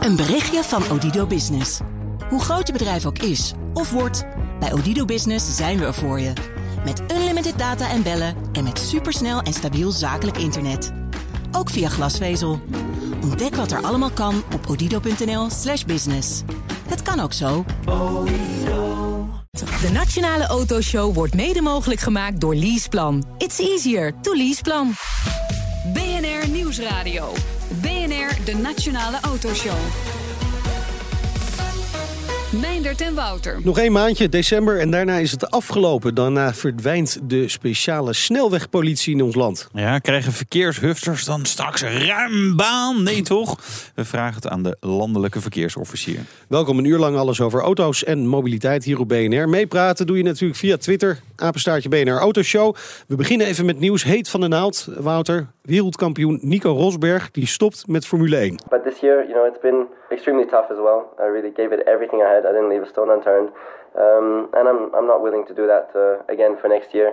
Een berichtje van Odido Business. Hoe groot je bedrijf ook is of wordt, bij Odido Business zijn we er voor je. Met unlimited data en bellen en met supersnel en stabiel zakelijk internet. Ook via glasvezel. Ontdek wat er allemaal kan op odido.nl/slash business. Het kan ook zo. De Nationale Autoshow wordt mede mogelijk gemaakt door Leaseplan. It's easier to leaseplan. BNR Nieuwsradio. De Nationale Autoshow. Meindert en Wouter. Nog één maandje, december, en daarna is het afgelopen. Daarna verdwijnt de speciale snelwegpolitie in ons land. Ja, krijgen verkeershufters dan straks ruim baan? Nee toch? We vragen het aan de landelijke verkeersofficier. Welkom een uur lang alles over auto's en mobiliteit hier op BNR. Meepraten doe je natuurlijk via Twitter, apenstaartje BNR Autoshow. We beginnen even met nieuws heet van de naald. Wouter, wereldkampioen Nico Rosberg, die stopt met Formule 1. But this year, you know, it's been extremely tough as well. I really gave it everything I had. I didn't leave a stone unturned. Um, and I'm, I'm not willing to do that uh, again for next year.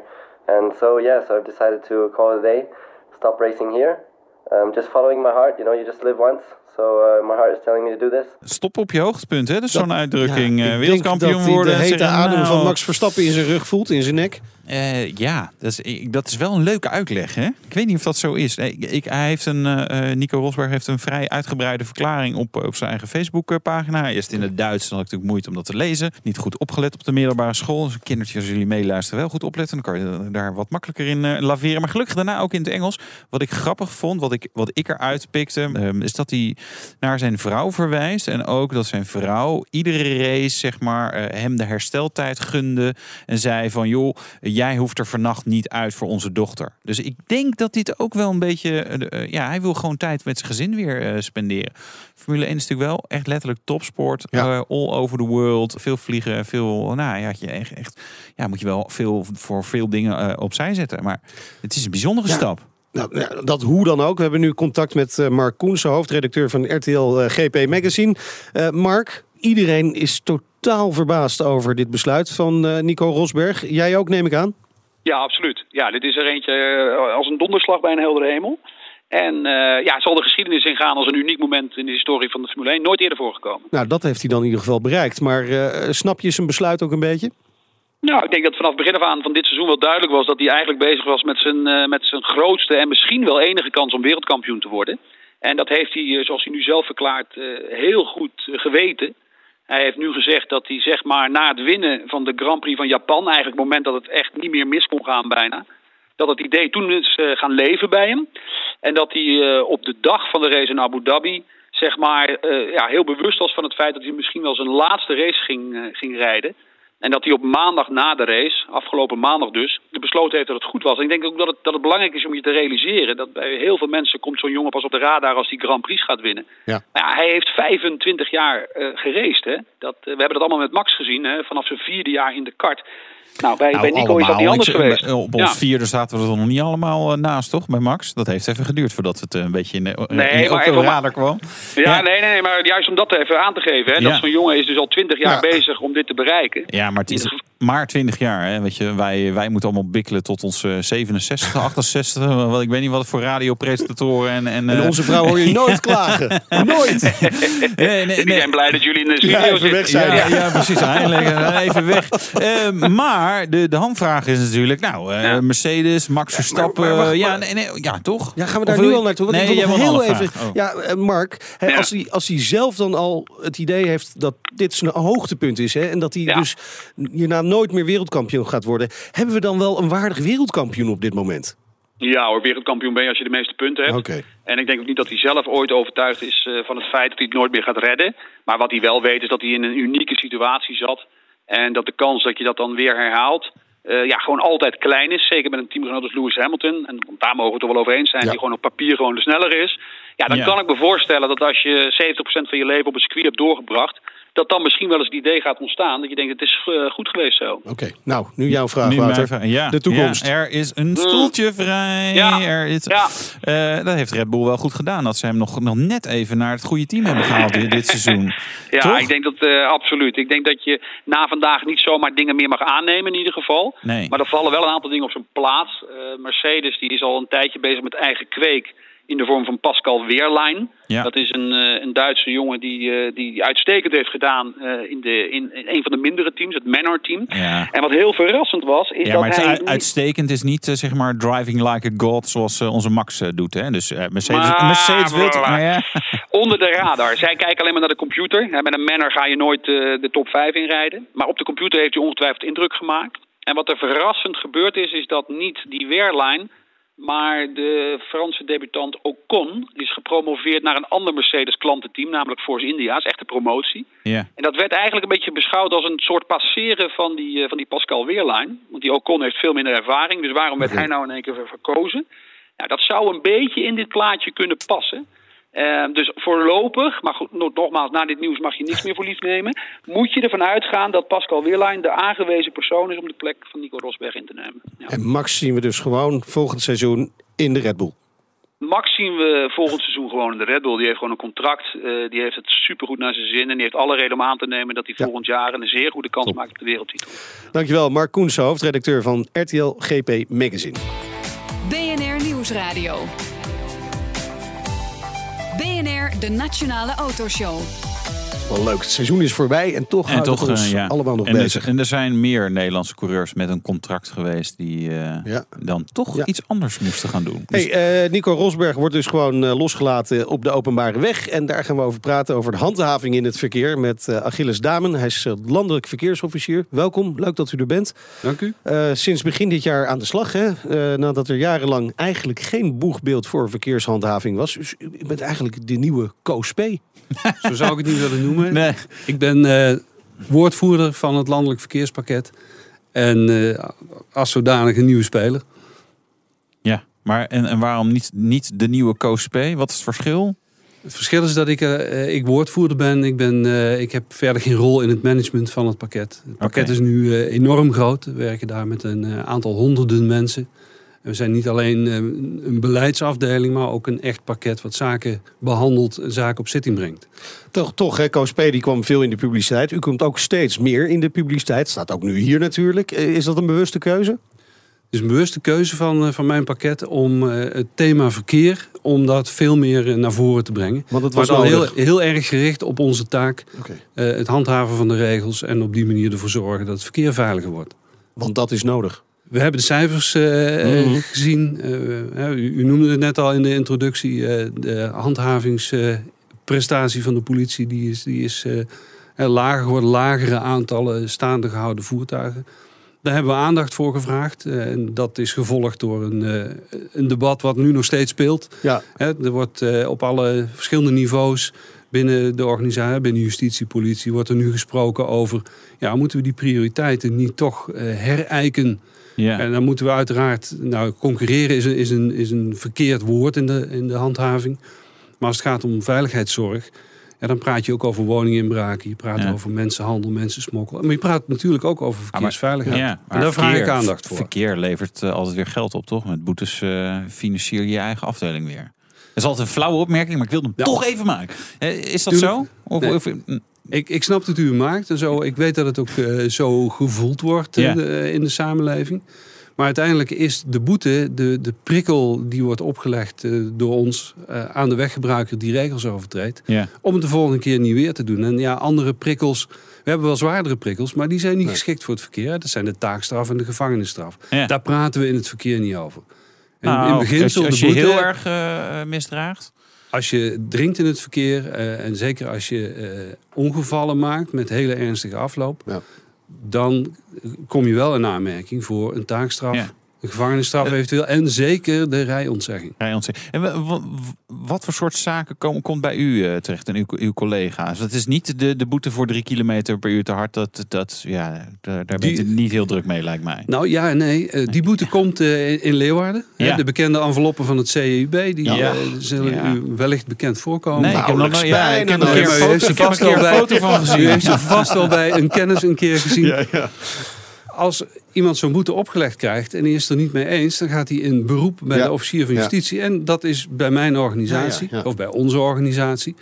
And so, yeah, so I've decided to call it a day, stop racing here. Um, just following my heart, you know, you just live once. So uh, my heart is telling me to do this. Stop op je hoogtepunt, hè? Dat is zo'n uitdrukking. Ja, Eh, ik wereldkampioen denk dat worden. hij de hete zeggen, adem van Max Verstappen in zijn rug voelt, in zijn nek. Eh, ja, dat is, dat is wel een leuke uitleg. Hè? Ik weet niet of dat zo is. Ik, hij heeft een, eh, eh, Nico Rosberg heeft een vrij uitgebreide verklaring op, op zijn eigen Facebookpagina. Eerst in het Duits, dan had ik natuurlijk moeite om dat te lezen. Niet goed opgelet op de middelbare school. Dus kindertjes, als jullie meeluisteren, wel goed opletten. Dan kan je daar wat makkelijker in laveren. Maar gelukkig daarna ook in het Engels. Wat ik grappig vond, wat ik, wat ik eruit pikte, ehm, is dat hij naar zijn vrouw verwijst. En ook dat zijn vrouw iedere race, zeg maar, hem de hersteltijd gunde. En zei van, joh, jij hoeft er vannacht niet uit voor onze dochter. Dus ik denk dat dit ook wel een beetje, eh, eh, ja, hij wil gewoon tijd met zijn gezin weer eh, spenderen. Formule 1 is natuurlijk wel echt letterlijk topsport. Ja. all over the world. Veel vliegen, veel, nou ja, je echt, echt, ja, moet je wel veel voor veel dingen opzij zetten. Maar het is een bijzondere Ja. stap. Nou, dat hoe dan ook. We hebben nu contact met Mark Koensen, hoofdredacteur van RTL GP Magazine. Mark, iedereen is totaal verbaasd over dit besluit van eh, Nico Rosberg. Jij ook, neem ik aan? Ja, absoluut. Ja, dit is er eentje eh, als een donderslag bij een heldere hemel. En eh, ja, het zal de geschiedenis ingaan als een uniek moment in de historie van de Formule 1. Nooit eerder voorgekomen. Nou, dat heeft hij dan in ieder geval bereikt. Maar snap je zijn besluit ook een beetje? Nou, ik denk dat vanaf het begin af aan van dit seizoen wel duidelijk was dat hij eigenlijk bezig was met zijn, met zijn grootste en misschien wel enige kans om wereldkampioen te worden. En dat heeft hij, zoals hij nu zelf verklaart, heel goed geweten. Hij heeft nu gezegd dat hij zeg maar na het winnen van de Grand Prix van Japan, eigenlijk het moment dat het echt niet meer mis kon gaan bijna, dat het idee toen is eh, gaan leven bij hem. En dat hij eh, op de dag van de race in Abu Dhabi zeg maar eh, ja, heel bewust was van het feit dat hij misschien wel zijn laatste race ging, ging rijden. En dat hij op maandag na de race, afgelopen maandag dus, besloten heeft dat het goed was. En ik denk ook dat het, dat het belangrijk is om je te realiseren dat bij heel veel mensen komt zo'n jongen pas op de radar als hij Grand Prix gaat winnen. Ja. Nou ja, hij heeft 25 jaar eh geraced. Hè? Dat, eh, we hebben dat allemaal met Max gezien, hè? vanaf zijn vierde jaar in de kart. Nou, bij, bij Nico is dat niet anders Ik- geweest. Op Ja. ons vierde zaten we er nog niet allemaal eh, naast, toch? Bij Max. Dat heeft even geduurd voordat het eh, een beetje in de, Nee, in de maar op de even- radar kwam. Ja, Ja. Nee, nee, maar juist om dat even aan te geven. Hè, Ja. Dat zo'n jongen is dus al 20 jaar Ja. bezig om dit te bereiken. Ja, maar het is maar 20 jaar. Hè? Weet je, wij, wij moeten allemaal bikkelen tot ons eh, 67, 68. Wel, ik weet niet wat voor radiopresentatoren en... En, En eh, onze vrouw hoor je nooit klagen. Nooit. nee, nee, nee. zijn blij dat jullie in de studio Ja, weg zijn. Ja, ja, precies. Eindelijk eh, even weg. Eh, maar de, de hamvraag is natuurlijk, nou, eh, Ja. Mercedes, Max Verstappen. maar wacht, ja, nee, nee, ja, toch? Ja, gaan we daar nu al naartoe? Want nee, ik wil jij nog wil heel even. vraag. Oh. Ja, eh, Mark, hè, Ja. als, hij, als hij zelf dan al het idee heeft dat dit zijn hoogtepunt is, hè, en dat hij Ja. dus hierna nooit meer wereldkampioen gaat worden, hebben we dan wel een waardig wereldkampioen op dit moment? Ja hoor, wereldkampioen ben je als je de meeste punten hebt. Oké. En ik denk ook niet dat hij zelf ooit overtuigd is eh, van het feit dat hij het nooit meer gaat redden. Maar wat hij wel weet is dat hij in een unieke situatie zat. En dat de kans dat je dat dan weer herhaalt, eh, ja, gewoon altijd klein is. Zeker met een teamgenoot als Lewis Hamilton. En daar mogen we het toch wel over eens zijn. Ja. Die gewoon op papier gewoon de sneller is. Ja, dan Ja. kan ik me voorstellen dat als je 70% van je leven op een circuit hebt doorgebracht. Dat dan misschien wel eens het idee gaat ontstaan. Dat je denkt, het is eh, goed geweest zo. Oké, nou, nu jouw vraag, Nu Wouter. mijn vraag. ja, de toekomst. Ja, er is een stoeltje vrij. Ja. Er is, Ja. Eh, dat heeft Red Bull wel goed gedaan. Dat ze hem nog, nog net even naar het goede team hebben gehaald dit, dit seizoen. Ja, Toch? ik denk dat eh, absoluut. Ik denk dat je na vandaag niet zomaar dingen meer mag aannemen in ieder geval. Nee. Maar er vallen wel een aantal dingen op zijn plaats. Eh, Mercedes die is al een tijdje bezig met eigen kweek. In de vorm van Pascal Weerlein. Ja. Dat is een, eh, een Duitse jongen die, eh, die uitstekend heeft gedaan eh, in, de, in, in een van de mindere teams, het Manor team. Ja. En wat heel verrassend was, is Ja, dat maar het hij... uitstekend is niet zeg maar driving like a god zoals onze Max doet. Hè? Dus Mercedes, Maar- Mercedes wil het. Maar ja. Onder de radar. Zij kijken alleen maar naar de computer. Hè, Met een Manor ga je nooit de top 5 inrijden. Maar op de computer heeft hij ongetwijfeld indruk gemaakt. En wat er verrassend gebeurd is, is dat niet die Wehrlein, maar de Franse debutant Ocon is gepromoveerd naar een ander Mercedes klantenteam, namelijk Force India. Dat is echt een promotie. Ja. En dat werd eigenlijk een beetje beschouwd als een soort passeren van die, eh, van die Pascal Wehrlein. Want die Ocon heeft veel minder ervaring, dus waarom werd hij nou in één keer ver- verkozen? Nou, dat zou een beetje in dit plaatje kunnen passen. Eh, dus voorlopig, maar goed, nogmaals, na dit nieuws mag je niks meer voor lief nemen. Moet je ervan uitgaan dat Pascal Wehrlein de aangewezen persoon is om de plek van Nico Rosberg in te nemen. Ja. En Max zien we dus gewoon volgend seizoen in de Red Bull. Max zien we volgend seizoen gewoon in de Red Bull. Die heeft gewoon een contract. eh, die heeft het supergoed naar zijn zin. En die heeft alle reden om aan te nemen dat hij Ja. volgend jaar een zeer goede kans maakt op de wereldtitel. Dankjewel, Mark Koens, hoofdredacteur van RTL GP Magazine. BNR Nieuwsradio. BNR, de Nationale Autoshow. Wel leuk, het seizoen is voorbij en toch En houden toch, we ons eh, ja. allemaal nog en, er, bezig. en er zijn meer Nederlandse coureurs met een contract geweest die eh, Ja. dan toch Ja. iets anders moesten gaan doen. Dus- Hey, eh, Nico Rosberg wordt dus gewoon eh, losgelaten op de openbare weg. En daar gaan we over praten, over de handhaving in het verkeer met Achilles Damen. Hij is landelijk verkeersofficier. Welkom, leuk dat u er bent. Dank u. Eh, sinds begin dit jaar aan de slag, hè? Eh, nadat er jarenlang eigenlijk geen boegbeeld voor verkeershandhaving was. Dus u bent eigenlijk de nieuwe Koos P. Zo zou ik het niet willen noemen. Nee. Ik ben eh, woordvoerder van het landelijk verkeerspakket. En eh, als zodanig een nieuwe speler. Ja, maar en, en waarom niet, niet de nieuwe Coast P? Wat is het verschil? Het verschil is dat ik, eh, ik woordvoerder ben. Ik, ben ik heb verder geen rol in het management van het pakket. Het pakket is nu enorm groot. We werken daar met een aantal honderden mensen. We zijn niet alleen eh, een beleidsafdeling, maar ook een echt pakket wat zaken behandelt en zaken op zitting brengt. Toch, toch hè, Koos P. die kwam veel in de publiciteit. U komt ook steeds meer in de publiciteit. Staat ook nu hier natuurlijk. Eh, Is dat een bewuste keuze? Het is een bewuste keuze van, eh, van mijn pakket om het thema verkeer, om dat veel meer naar voren te brengen. Want het was dan heel, heel erg gericht op onze taak, het handhaven van de regels en op die manier ervoor zorgen dat het verkeer veiliger wordt. Want dat is nodig. We hebben de cijfers eh, Mhm. gezien. Eh, u, u noemde het net al in de introductie. eh, de handhavingsprestatie van de politie die is, die is lager geworden. Lagere aantallen staande gehouden voertuigen. Daar hebben we aandacht voor gevraagd. en dat is gevolgd door een, een debat wat nu nog steeds speelt. Ja, er wordt op alle verschillende niveaus binnen de organisatie, binnen justitie, politie, wordt er nu gesproken over, ja, moeten we die prioriteiten niet toch herijken? Ja. En dan moeten we uiteraard, nou, concurreren is een, is een, is een verkeerd woord in de, in de handhaving. Maar als het gaat om veiligheidszorg, ja, dan praat je ook over woninginbraken, je praat Ja. over mensenhandel, mensensmokkel. Maar je praat natuurlijk ook over verkeersveiligheid. Ja, en daar vraag ik aandacht voor. Verkeer levert eh, altijd weer geld op, toch? Met boetes eh, financier je je eigen afdeling weer. Dat is altijd een flauwe opmerking, maar ik wil hem Ja. toch even maken. Eh, Is dat Tuurlijk. zo? Of, Nee. of- mm, Ik, ik snap dat u hem maakt. En zo, ik weet dat het ook eh, zo gevoeld wordt eh, de- in de samenleving. Maar uiteindelijk is de boete, de, de prikkel die wordt opgelegd eh, door ons eh, aan de weggebruiker die regels overtreedt. ja. Om het de volgende keer niet weer te doen. En ja, andere prikkels. We hebben wel zwaardere prikkels, maar die zijn niet geschikt voor het verkeer. Dat zijn de taakstraf en de gevangenisstraf. Ja. Daar praten we in het verkeer niet over. En Nou, in beginsel, als, als de je boete, heel erg eh, misdraagt. Als je drinkt in het verkeer eh, en zeker als je eh, ongevallen maakt met hele ernstige afloop, Ja. dan kom je wel in aanmerking voor een taakstraf, Ja. Gevangenisstraf eventueel en zeker de rijontzegging. Ja, ontzettend. En wa- wa- wat voor soort zaken komen, komt bij u eh, terecht en uw, uw collega's? Dat is niet de, de boete voor drie kilometer per uur te hard. Dat, dat, ja, daar, daar bent u niet heel druk mee, lijkt mij. Nou ja nee, eh, die boete komt eh, in- in Leeuwarden. Hè, Ja. de bekende enveloppen van het CEUB, die Ja. eh, zullen Ja. u wellicht bekend voorkomen. Nee, ik heb nog nooit- ja, ik heb een u foto, er een van U gezien. heeft er vast wel bij een kennis een keer gezien. Als iemand zo'n boete opgelegd krijgt en hij is er niet mee eens, dan gaat hij in beroep bij Ja. de officier van Ja. justitie. En dat is bij mijn organisatie, Ja, ja, ja. of bij onze organisatie.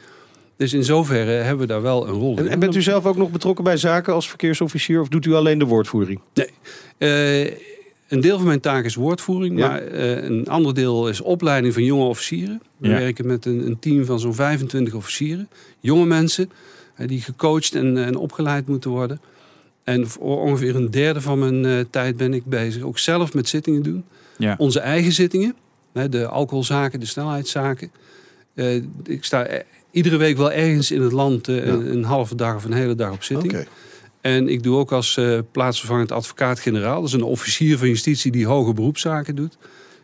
Dus in zoverre hebben we daar wel een rol in. En, en bent u zelf ook nog betrokken bij zaken als verkeersofficier of doet u alleen de woordvoering? Nee. Eh, een deel van mijn taak is woordvoering, Ja. maar eh, een ander deel is opleiding van jonge officieren. We Ja. werken met een, een team van zo'n 25 officieren, jonge mensen eh, die gecoacht en, en opgeleid moeten worden. En voor ongeveer een derde van mijn eh, tijd ben ik bezig ook zelf met zittingen doen. Ja. Onze eigen zittingen, hè, de alcoholzaken, de snelheidszaken. Eh, ik sta eh, iedere week wel ergens in het land eh, een, een halve dag of een hele dag op zitting. En ik doe ook als plaatsvervangend advocaat-generaal. Dat is een officier van justitie die hoge beroepszaken doet.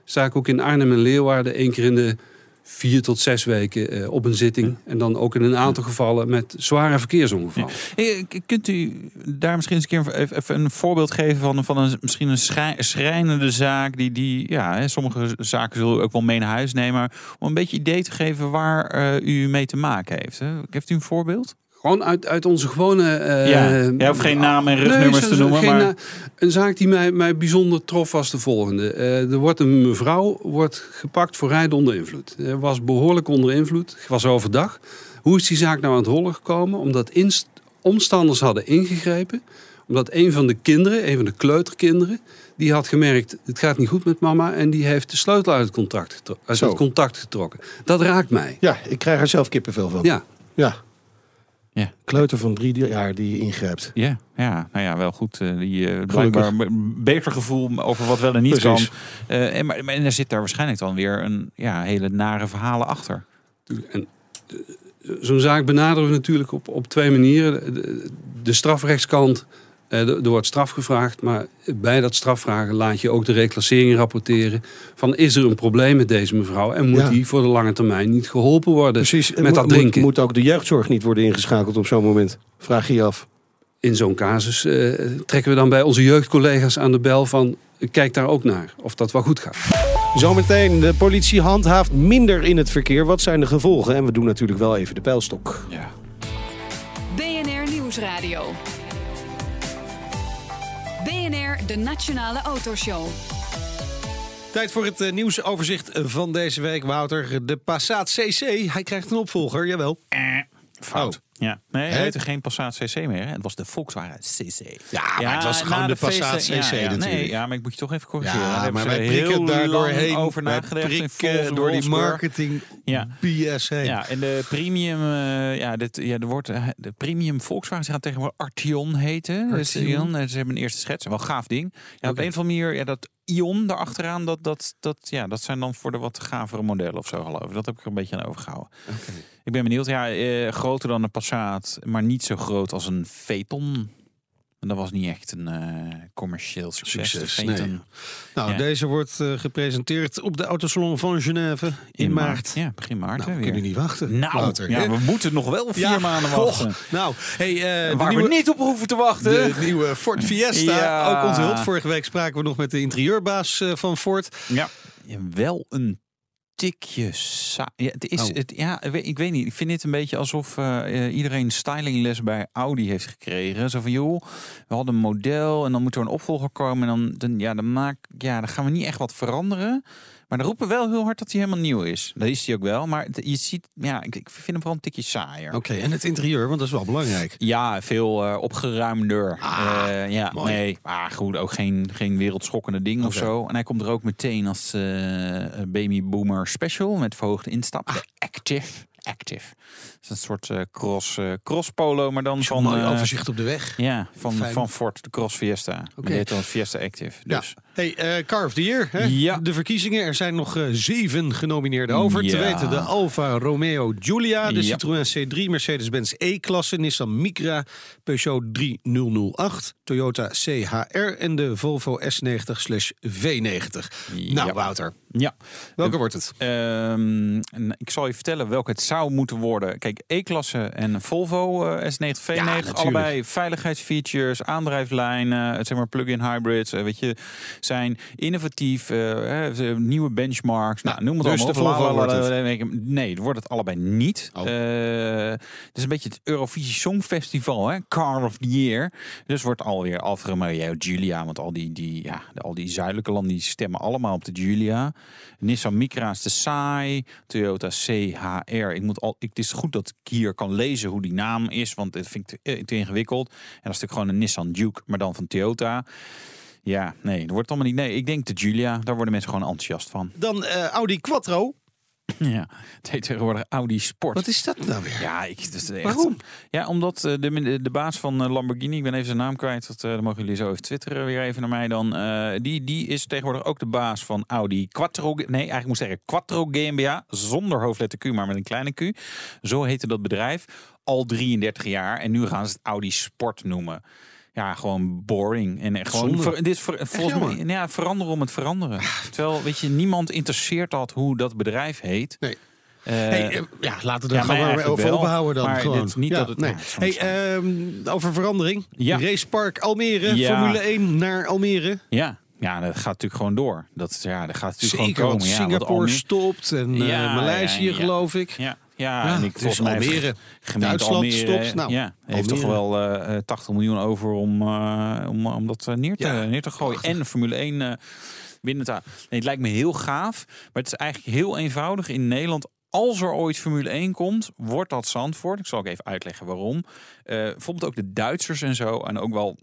Sta ik ook in Arnhem en Leeuwarden één keer in de vier tot zes weken eh, op een zitting. En dan ook in een aantal gevallen met zware verkeersongevallen. Eh, k- Kunt u daar misschien eens een keer even- een voorbeeld geven van, van een, misschien een schrij- schrijnende zaak? Die, die, ja, hè, sommige zaken zullen u ook wel mee naar huis nemen. Maar om een beetje idee te geven waar eh, u mee te maken heeft. Hè? Heeft u een voorbeeld? Gewoon uit, uit onze gewone... eh, Ja. Ja, hoeft geen naam en rugnummers te noemen, maar- na- Een zaak die mij, mij bijzonder trof was de volgende. Eh, er wordt een mevrouw wordt gepakt voor rijden onder invloed. Er was behoorlijk onder invloed. was overdag. Hoe is die zaak nou aan het rollen gekomen? Omdat inst- omstanders hadden ingegrepen. Omdat een van de kinderen, een van de kleuterkinderen... die had gemerkt, het gaat niet goed met mama... en die heeft de sleutel uit het, contact getro- uit het contact getrokken. Dat raakt mij. Ja, ik krijg er zelf kippenvel van. Ja. Ja. Ja. Kleuter van drie jaar die ingrijpt. Ja, ja, nou ja, wel goed. eh, die eh, blijkbaar beter gevoel over wat wel en niet Precies. kan. Eh, en, maar, en er zit daar waarschijnlijk dan weer een ja, hele nare verhalen achter. En zo'n zaak benaderen we natuurlijk op, op twee manieren. De, de strafrechtskant, er er wordt straf gevraagd, maar bij dat strafvragen laat je ook de reclassering rapporteren. Van is er een probleem met deze mevrouw en moet Ja. die voor de lange termijn niet geholpen worden Precies. met dat drinken? Moet ook de jeugdzorg niet worden ingeschakeld op zo'n moment? Vraag je je af. In zo'n casus eh, trekken we dan bij onze jeugdcollega's aan de bel van kijk daar ook naar of dat wel goed gaat. Zometeen, de politie handhaaft minder in het verkeer. Wat zijn de gevolgen? En we doen natuurlijk wel even de pijlstok. Ja. BNR Nieuwsradio. De Nationale Autoshow. Tijd voor het eh, nieuwsoverzicht van deze week, Wouter. De Passat CC, hij krijgt een opvolger, jawel. Fout. Oh. Ja. Nee, hij heette geen Passat CC meer. Hè? Het was de Volkswagen CC. Ja, maar het was gewoon de Passat feesten- CC ja, ja, natuurlijk. Nee, ja, maar ik moet je toch even corrigeren. Ja, Daar maar wij prikken daar doorheen. over nagedacht. in door die marketing Ja. BS heen. Ja, en de premium, eh, ja, dit, ja, er wordt, eh, de premium Volkswagen ze gaan tegenwoordig Arteon heten. Dus, Arteon. Ion, eh, ze hebben een eerste schets, wel gaaf ding. Ja, op Oké. een of andere manier, ja, dat Ion daarachteraan, dat, dat, dat, ja, dat zijn dan voor de wat gavere modellen of zo geloof ik. Dat heb ik er een beetje aan overgehouden. Ik ben benieuwd, ja, eh, groter dan een Passat, maar niet zo groot als een Phaeton. En dat was niet echt een eh, commercieel succes. Nee. Nou, Ja. deze wordt eh, gepresenteerd op de Autosalon van Genève in, maart. Ja, begin maart. Nou, we weer. kunnen niet wachten. Nou, Wouter, ja, we moeten nog wel vier Ja, maanden wachten. Nou, hey, eh, Waar nieuwe- we niet op hoeven te wachten. De nieuwe Ford Fiesta, ook onthuld. Vorige week spraken we nog met de interieurbaas van Ford. Ja. Wel een tikje saai. Ja, het is, Oh. het, ja, ik weet- niet. Ik vind dit een beetje alsof eh, iedereen stylingles bij Audi heeft gekregen. Zo van, joh, we hadden een model en dan moet er een opvolger komen. En dan, dan, ja, dan, maak, ja, dan gaan we niet echt wat veranderen. Maar dan roepen we wel heel hard dat hij helemaal nieuw is. Dat is hij ook wel. Maar je ziet, ja, ik, ik vind hem wel een tikje saaier. Oké, en het interieur, want dat is wel belangrijk. Ja, veel eh, opgeruimder. Ah, Eh, ja, mooi. nee, maar goed, ook geen, geen wereldschokkende ding of zo. En hij komt er ook meteen als eh, Baby Boomer Special met verhoogde instap. Ah. Active. Active. Is een soort eh, cross, eh, cross polo, maar dan van... mooi eh, overzicht op de weg. ja, van, Fijn. van Ford, de Cross Fiesta. Oké. Die heet dan Fiesta Active. Dus. Ja. Hey, Car of the Year. Hè? Ja. De verkiezingen. Er zijn nog zeven genomineerden over. Te weten de Alfa Romeo Giulia, de Ja. Citroën C3, Mercedes-Benz E-klasse, Nissan Micra, Peugeot 3008, Toyota CHR en de Volvo S90/V90. Nou. Wouter, Ja. welke wordt het? Ehm, ik zal je vertellen welke het zou moeten worden. Kijk, E-klasse en Volvo eh, S90 V90, natuurlijk. allebei veiligheidsfeatures, aandrijflijnen, het zeg maar plug-in hybrids, eh, weet je, zijn innovatief, eh, hè, nieuwe benchmarks. Nou, noem het dus allemaal. de Volvo wordt la, Nee, wordt het allebei niet. Oh. Eh, het is een beetje het Eurovisie Songfestival, hè? Car of the Year. Dus wordt alweer Alfa Romeo Giulia, want al die, die, ja, al die zuidelijke landen die stemmen allemaal op de Giulia. Nissan Micra is te saai. Toyota CHR. Ik moet al, ik, het is goed dat ik hier kan lezen hoe die naam is, want het vind ik te, eh, te ingewikkeld. En dat is natuurlijk gewoon een Nissan Duke, maar dan van Toyota. Ja, nee, dat wordt allemaal niet. Nee, ik denk de Julia, daar worden mensen gewoon enthousiast van. Dan eh, Audi Quattro. Ja, het heet tegenwoordig Audi Sport. Wat is dat nou weer? Ja, ik, is echt, Waarom? Ja, omdat eh, de, de baas van eh, Lamborghini, ik ben even zijn naam kwijt, dat, eh, dan mogen jullie zo even twitteren weer even naar mij dan. Die, die is tegenwoordig ook de baas van Audi Quattro. Nee, eigenlijk moet ik zeggen Quattro GmbH, zonder hoofdletter Q, maar met een kleine Q. Zo heette dat bedrijf al 33 jaar en nu gaan ze het Audi Sport noemen. Ja, gewoon boring. En echt gewoon. Ver- dit is ver- volgens mij ja, veranderen om het veranderen. Terwijl, weet je, niemand interesseert dat hoe dat bedrijf heet. Nee. Eh, Hey, eh, ja, laten we er ja, gewoon maar over ophouden dan. maar gewoon. dit niet ja, dat het- nee. ja, hey, ehm, over verandering. Ja. Racepark Almere, Ja. Formule 1 naar Almere. Ja, ja, dat gaat natuurlijk gewoon door. Dat, ja, dat gaat natuurlijk Zeker, gewoon komen. Ja, want Singapore Almere- stopt en Ja, Maleisië ja, ja. geloof ik. Ja, ja, Ja, en ik volgens mij Almere, gemeente Almere, stopt. Nou, ja, heeft Almere. toch wel eh, eh, 80 miljoen over om, eh, om, om dat eh, neer te, Ja, neer te gooien. prachtig. En Formule 1 eh binnen. Nee, het lijkt me heel gaaf, maar het is eigenlijk heel eenvoudig in Nederland. Als er ooit Formule 1 komt, wordt dat Zandvoort. Ik zal ook even uitleggen waarom. Eh, bijvoorbeeld ook de Duitsers en zo. En ook wel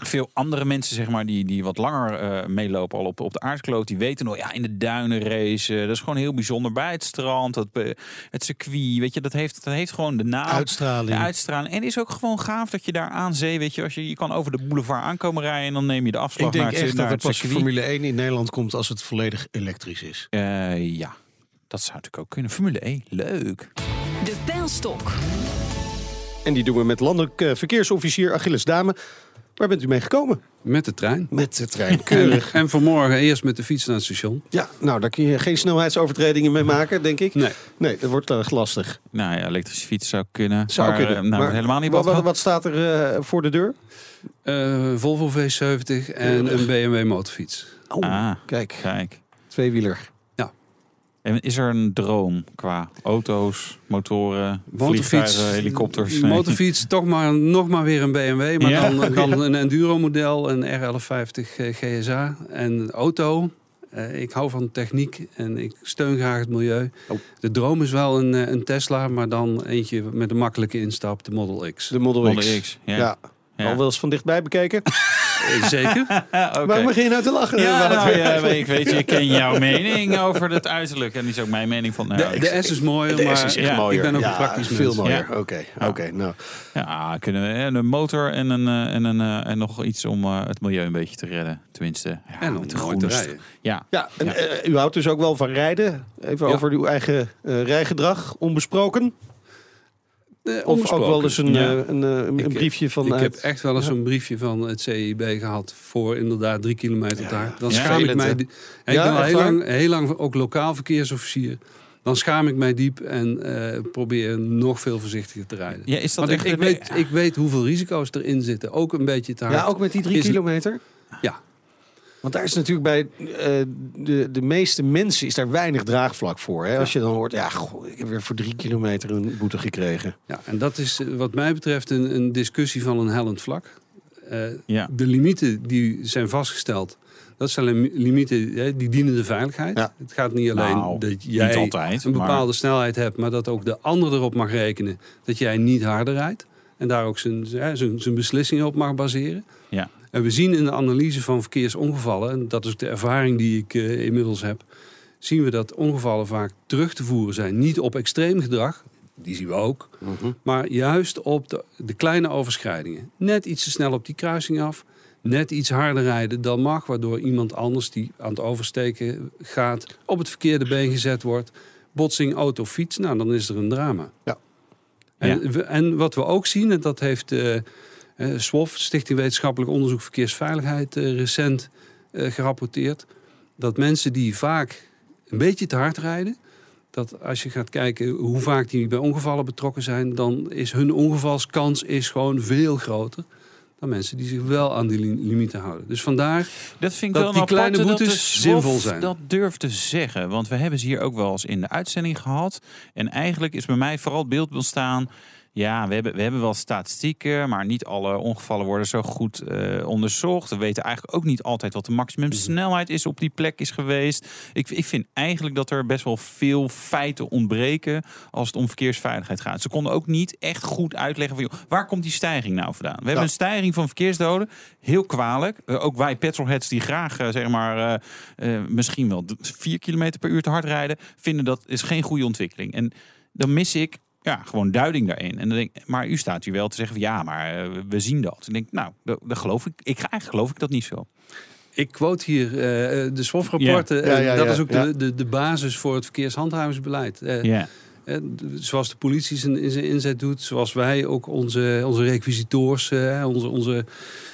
veel andere mensen, zeg maar, die, die wat langer eh, meelopen al op, op de aardkloot. Die weten nog, ja, in de duinen racen. Dat is gewoon heel bijzonder. Bij het strand, het, eh, het circuit. Weet je, dat heeft, dat heeft gewoon de naam. Uitstraling. De uitstraling. En het is ook gewoon gaaf dat je daar aan zee, weet je, als je, je kan over de boulevard aankomen rijden en dan neem je de afslag Ik denk naar het, echt naar dat er het pas circuit. Formule 1 in Nederland komt als het volledig elektrisch is. Eh, ja, dat zou natuurlijk ook kunnen. Formule 1, leuk. De pijlstok. En die doen we met landelijk verkeersofficier Achilles Dame. Waar bent u mee gekomen? Met de trein. Met de trein. En, Keurig. en vanmorgen eerst met de fiets naar het station. Ja, nou, daar kun je geen snelheidsovertredingen mee maken, denk ik. Nee. Nee, dat wordt erg lastig. Nou ja, elektrische fiets zou kunnen. Zou maar, kunnen. eh, Nou, Maar helemaal niet wat, wat. staat er eh, voor de deur? Eh, Volvo V70 en een BMW motorfiets. Oh, Ah, kijk, kijk. tweewieler. En is er een droom qua auto's, motoren, Motorfiets, vliegtuigen, helikopters? Nee. Motorfiets, toch maar nog maar weer een BMW. Maar Ja. dan, dan een enduro model, een R1150 eh, GSA. En auto. Eh, ik hou van techniek en ik steun graag het milieu. Oh. De droom is wel een, eh, een Tesla, maar dan eentje met een makkelijke instap, de Model X. De Model, Model X. X, ja. Ja. Ja. Al wel eens van dichtbij bekeken. Eh, Zeker. Oké. Waarom begin je nou te lachen? Ja, nou, ja, ik weet je, ik ken jouw mening over het uiterlijk. En die is ook mijn mening van... Nou, De, ik- de S is mooier, De maar S is echt ja, mooier. ik ben ook een praktisch veel mooier. Ja. Oké, oké. nou. Ja, kunnen we en een motor en, een, eh, en, een, eh, en nog iets om eh, het milieu een beetje te redden. Tenminste, ja, En om mooi te st- rijden. Ja, Ja, en Ja. u houdt dus ook wel van rijden. Even Ja. over uw eigen rijgedrag, onbesproken. Eh, Of ook wel eens een, Ja. eh, een, eh, een, Ik- briefje van... ik heb echt wel eens ja. een briefje van het CIB gehad voor inderdaad drie kilometer daar. Dan Ja. schaam ik mij. die- ik ben al heel lang, heel lang ook lokaal verkeersofficier. Dan schaam ik mij diep en eh, probeer nog veel voorzichtiger te rijden. ja is dat Want ik, echt... ik, weet, ik weet hoeveel risico's erin zitten. Ook een beetje te hard. Ja, ook met die drie Is- kilometer? Ja. Want daar is natuurlijk bij eh, de, de meeste mensen is daar weinig draagvlak voor. Hè? Als je dan hoort, ja, goh, ik heb weer voor drie kilometer een boete gekregen. Ja, en dat is eh, wat mij betreft een, een discussie van een hellend vlak. Eh, Ja. De limieten die zijn vastgesteld, dat zijn li- limieten hè, die dienen de veiligheid. Ja. Het gaat niet alleen Nou, dat jij altijd, een maar- bepaalde snelheid hebt, maar dat ook de ander erop mag rekenen dat jij niet harder rijdt. En daar ook zijn, hè, zijn, zijn beslissingen op mag baseren. Ja. En we zien in de analyse van verkeersongevallen, en dat is ook de ervaring die ik eh, inmiddels heb, zien we dat ongevallen vaak terug te voeren zijn. Niet op extreem gedrag, die zien we ook, maar juist op de, de kleine overschrijdingen. Net iets te snel op die kruising af, net iets harder rijden dan mag, waardoor iemand anders die aan het oversteken gaat, op het verkeerde been gezet wordt. Botsing, auto, fiets, nou dan is er een drama. Ja. En, en wat we ook zien, en dat heeft eh eh, SWOF, Stichting Wetenschappelijk Onderzoek Verkeersveiligheid, eh, recent eh, gerapporteerd. Dat mensen die vaak een beetje te hard rijden, dat als je gaat kijken hoe vaak die bij ongevallen betrokken zijn, dan is hun ongevalskans is gewoon veel groter dan mensen die zich wel aan die li- limieten houden. Dus vandaar, Dat vind ik Dat wel die kleine dat boetes zinvol zijn. Dat durft te zeggen. Want we hebben ze hier ook wel eens in de uitzending gehad. En eigenlijk is bij mij vooral het beeld ontstaan... Ja, we hebben, we hebben wel statistieken, maar niet alle ongevallen worden zo goed eh, onderzocht. We weten eigenlijk ook niet altijd wat de maximum snelheid is op die plek is geweest. Ik, ik vind eigenlijk dat er best wel veel feiten ontbreken als het om verkeersveiligheid gaat. Ze konden ook niet echt goed uitleggen van joh, waar komt die stijging nou vandaan? We hebben een stijging van verkeersdoden, heel kwalijk. Eh, ook wij petrolheads die graag eh, zeg maar misschien wel 4 kilometer per uur te hard rijden, vinden dat is geen goede ontwikkeling. En dan mis ik ja, gewoon duiding daarin. En dan denk, ik, maar u staat hier wel te zeggen van ja, maar eh, we zien dat. Ik denk, nou, dat, dat geloof ik. Ik eigenlijk geloof ik dat niet zo. Ik quote hier eh, de SWOF-rapporten. Ja. Ja, dat is ook de, de, de basis voor het verkeershandhavingsbeleid. Eh, Ja. eh, zoals de politie zijn, in zijn inzet doet, zoals wij ook onze, onze requisitoors, eh, onze, onze,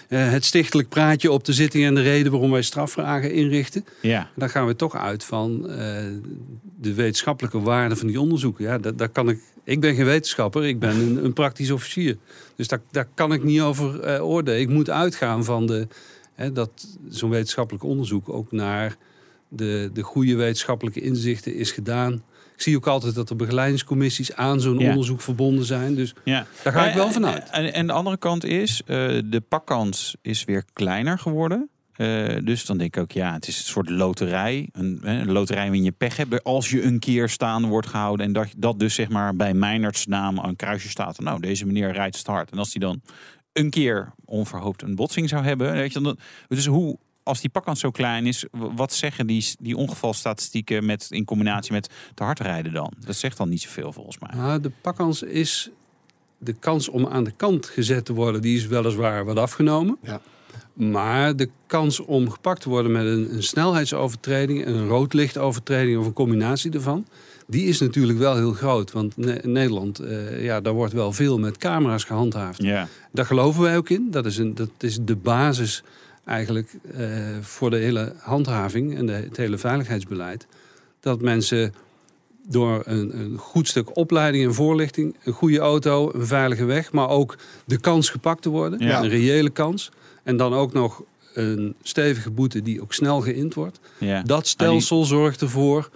eh, het stichtelijk praatje op de zitting en de reden waarom wij strafvragen inrichten. Ja. Dan gaan we toch uit van eh, de wetenschappelijke waarde van die onderzoeken. Ja, daar, daar kan ik, ik ben geen wetenschapper, ik ben een, een praktisch officier. Dus daar, daar kan ik niet over eh, oordelen. Ik moet uitgaan van de, hè, dat zo'n wetenschappelijk onderzoek ook naar de, de goede wetenschappelijke inzichten is gedaan. Ik zie ook altijd dat er begeleidingscommissies aan zo'n Ja. onderzoek verbonden zijn. Dus Ja. daar ga ik wel Eh, vanuit. En, en de andere kant is, eh, de pakkans is weer kleiner geworden. Eh, dus dan denk ik ook, ja, het is een soort loterij. Een, hè, een loterij waarin je pech hebt. Als je een keer staande wordt gehouden en dat, dat dus zeg maar bij Meinerts naam aan een kruisje staat. Nou, deze meneer rijdt start. En als die dan een keer onverhoopt een botsing zou hebben. Weet je, dan, dus hoe, als die pakkans zo klein is, wat zeggen die, die ongevalstatistieken met, in combinatie met te hard rijden dan? Dat zegt dan niet zoveel volgens mij. Nou, de pakkans is de kans om aan de kant gezet te worden, die is weliswaar wat afgenomen. Ja. Maar de kans om gepakt te worden met een, een snelheidsovertreding, een roodlichtovertreding of een combinatie ervan, die is natuurlijk wel heel groot. Want Ne- Nederland, eh, ja, daar wordt wel veel met camera's gehandhaafd. Ja. Daar geloven wij ook in. Dat is, een, dat is de basis eigenlijk eh, voor de hele handhaving en de, het hele veiligheidsbeleid. Dat mensen door een, een goed stuk opleiding en voorlichting, een goede auto, een veilige weg, maar ook de kans gepakt te worden, Ja. een reële kans. En dan ook nog een stevige boete die ook snel geïnd wordt. Ja. Dat stelsel zorgt ervoor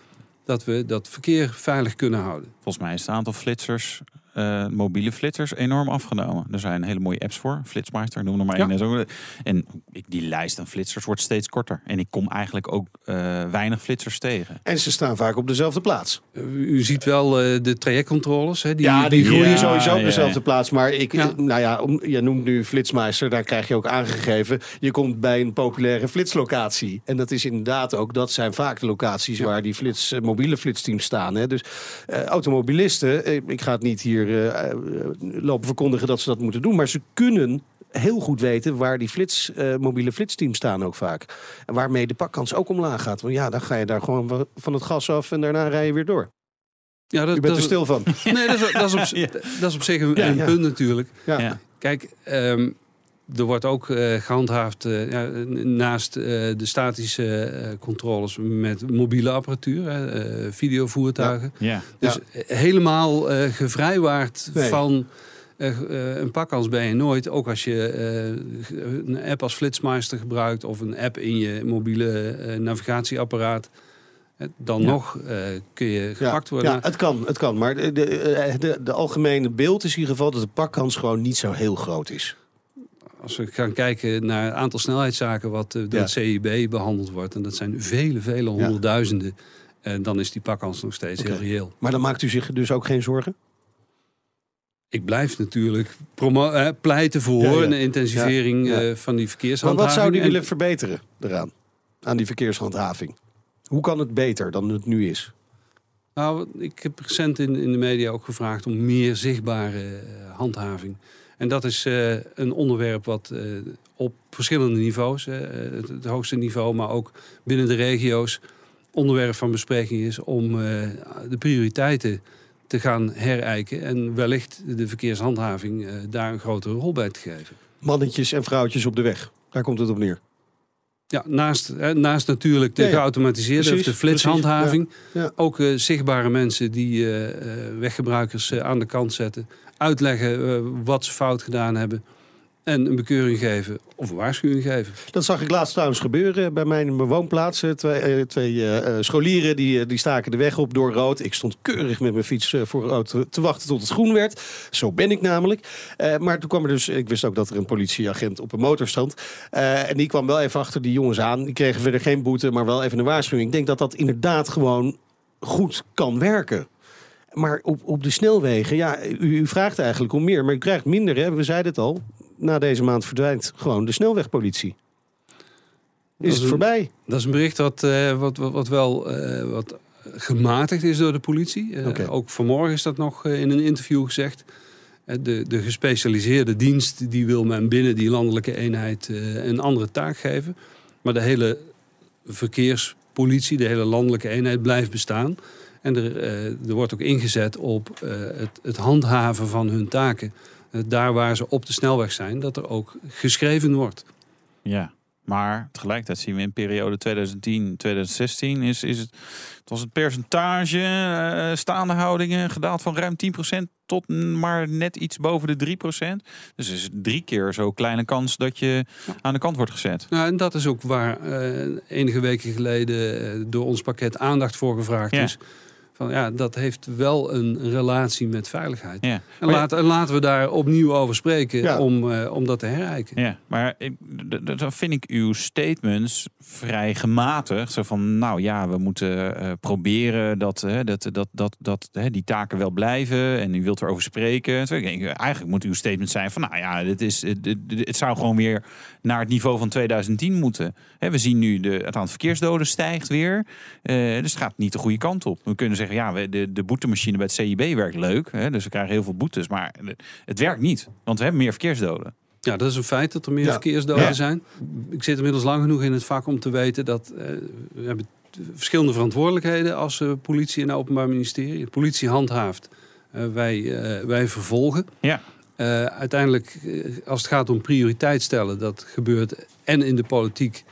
dat we dat verkeer veilig kunnen houden. Volgens mij is het aantal flitsers, eh, mobiele flitsers, enorm afgenomen. Er zijn hele mooie apps voor. Flitsmeister, noem er maar één. En zo. En ik, die lijst aan flitsers wordt steeds korter. En ik kom eigenlijk ook eh, weinig flitsers tegen. En ze staan vaak op dezelfde plaats. U ziet wel eh, de trajectcontroles. Hè, die, ja, die groeien Ja, sowieso op ja, dezelfde ja. plaats. Maar ik, Ja. nou ja, om, je noemt nu Flitsmeister, daar krijg je ook aangegeven. Je komt bij een populaire flitslocatie. En dat is inderdaad ook, dat zijn vaak de locaties waar die flits, mobiele flitsteams staan. Hè. Dus eh, automobilisten, ik ga het niet hier eh, eh, lopen verkondigen dat ze dat moeten doen. Maar ze kunnen heel goed weten waar die flits, eh, mobiele flitsteams staan ook vaak. En waarmee de pakkans ook omlaag gaat. Want ja, dan ga je daar gewoon van het gas af en daarna rij je weer door. ja, dat, Je bent dat er stil van. Nee, dat is, dat is, op, Ja. dat is op zich een, Ja, een ja. punt natuurlijk. Ja. Ja. Kijk, ehm, er wordt ook eh, gehandhaafd eh, ja, naast eh, de statische controles met mobiele apparatuur, videovoertuigen. Ja. Dus helemaal gevrijwaard Nee. van een pakkans ben je nooit. Ook als je een app als Flitsmeister gebruikt of een app in je mobiele navigatieapparaat. Dan Ja. nog kun je gepakt worden. Ja, het kan, het kan. Maar de, de, de, de algemene beeld is in ieder geval dat de pakkans gewoon niet zo heel groot is. Als we gaan kijken naar het aantal snelheidszaken wat eh, door Ja. het CIB behandeld wordt, en dat zijn vele, vele honderdduizenden, en dan is die pakkans nog steeds heel reëel. Maar dan maakt u zich dus ook geen zorgen? Ik blijf natuurlijk eh, pleiten voor Ja, ja. een intensivering Ja, eh, van die Maar verkeershandhaving. wat zou u En willen verbeteren eraan? Aan die verkeershandhaving? Hoe kan het beter dan het nu is? Nou, ik heb recent in, in de media ook gevraagd om meer zichtbare eh, handhaving. En dat is eh, een onderwerp wat eh, op verschillende niveaus, eh, het, het hoogste niveau, maar ook binnen de regio's, onderwerp van bespreking is om de prioriteiten te gaan herijken en wellicht de verkeershandhaving daar een grotere rol bij te geven. Mannetjes en vrouwtjes op de weg. Daar komt het op neer. Ja, naast, hè, naast natuurlijk de Ja, ja. geautomatiseerde Precies, of de flitshandhaving. precies, ja. Ja. Ook zichtbare mensen die weggebruikers aan de kant zetten. Uitleggen eh, wat ze fout gedaan hebben. en een bekeuring geven of een waarschuwing geven. Dat zag ik laatst trouwens gebeuren bij mijn woonplaats. Eh, Twee, eh, twee scholieren die, die staken de weg op door rood. Ik stond keurig met mijn fiets voor rood te, te wachten tot het groen werd. Zo ben ik namelijk. Maar toen kwam er dus, ik wist ook dat er een politieagent op een motor stond. En die kwam wel even achter die jongens aan. Die kregen verder geen boete, maar wel even een waarschuwing. Ik denk dat dat inderdaad gewoon goed kan werken. Maar op, op de snelwegen, ja, u, u vraagt eigenlijk om meer, maar u krijgt minder. Hè? We zeiden het al, na deze maand verdwijnt gewoon de snelwegpolitie. Is is het een- voorbij? Dat is een bericht wat, eh, wat, wat, wat wel eh, wat gematigd is door de politie. Eh. Ook vanmorgen is dat nog in een interview gezegd. De, de gespecialiseerde dienst die wil men binnen die landelijke eenheid een andere taak geven. Maar de hele verkeerspolitie, de hele landelijke eenheid blijft bestaan. En er, eh, er wordt ook ingezet op eh, het, het handhaven van hun taken. Eh, daar waar ze op de snelweg zijn, dat er ook geschreven wordt. Ja, maar tegelijkertijd zien we in periode 2010-2016 is, is het, het was het percentage eh, staande houdingen gedaald van ruim 10% tot maar net iets boven de 3%. Dus is het drie keer zo kleine kans dat je aan de kant wordt gezet. Nou, en dat is ook waar eh, enige weken geleden eh, door ons pakket aandacht voor gevraagd Ja. is. Van, ja, dat heeft wel een relatie met veiligheid. Ja. En, laten, en laten we daar opnieuw over spreken Ja. om, eh, om dat te herijken. Ja, maar ik- dan vind ik uw statements vrij gematigd. Zo van, nou ja, we moeten eh, proberen dat, hè, dat, dat, dat, dat hè, die taken wel blijven. En u wilt erover spreken. Terwijl ik denk, eigenlijk moet uw statement zijn van, nou ja, dit is, het, het- het zou gewoon weer naar het niveau van 2010 moeten. Hè, we zien nu de, het aantal verkeersdoden stijgt weer. Eh, dus het gaat niet de goede kant op. We kunnen zeggen, ja, we- de, de boetemachine bij het CIB werkt leuk. Hè, dus we krijgen heel veel boetes. Maar het werkt niet, want we hebben meer verkeersdoden. Ja, dat is een feit dat er meer Ja. verkeersdoden Ja. zijn. Ik zit inmiddels lang genoeg in het vak om te weten dat eh, we hebben verschillende verantwoordelijkheden als eh, politie en openbaar ministerie. De politie handhaaft, eh, wij, eh, wij vervolgen. Ja. Eh, uiteindelijk, als het gaat om prioriteit stellen, dat gebeurt en in de politiek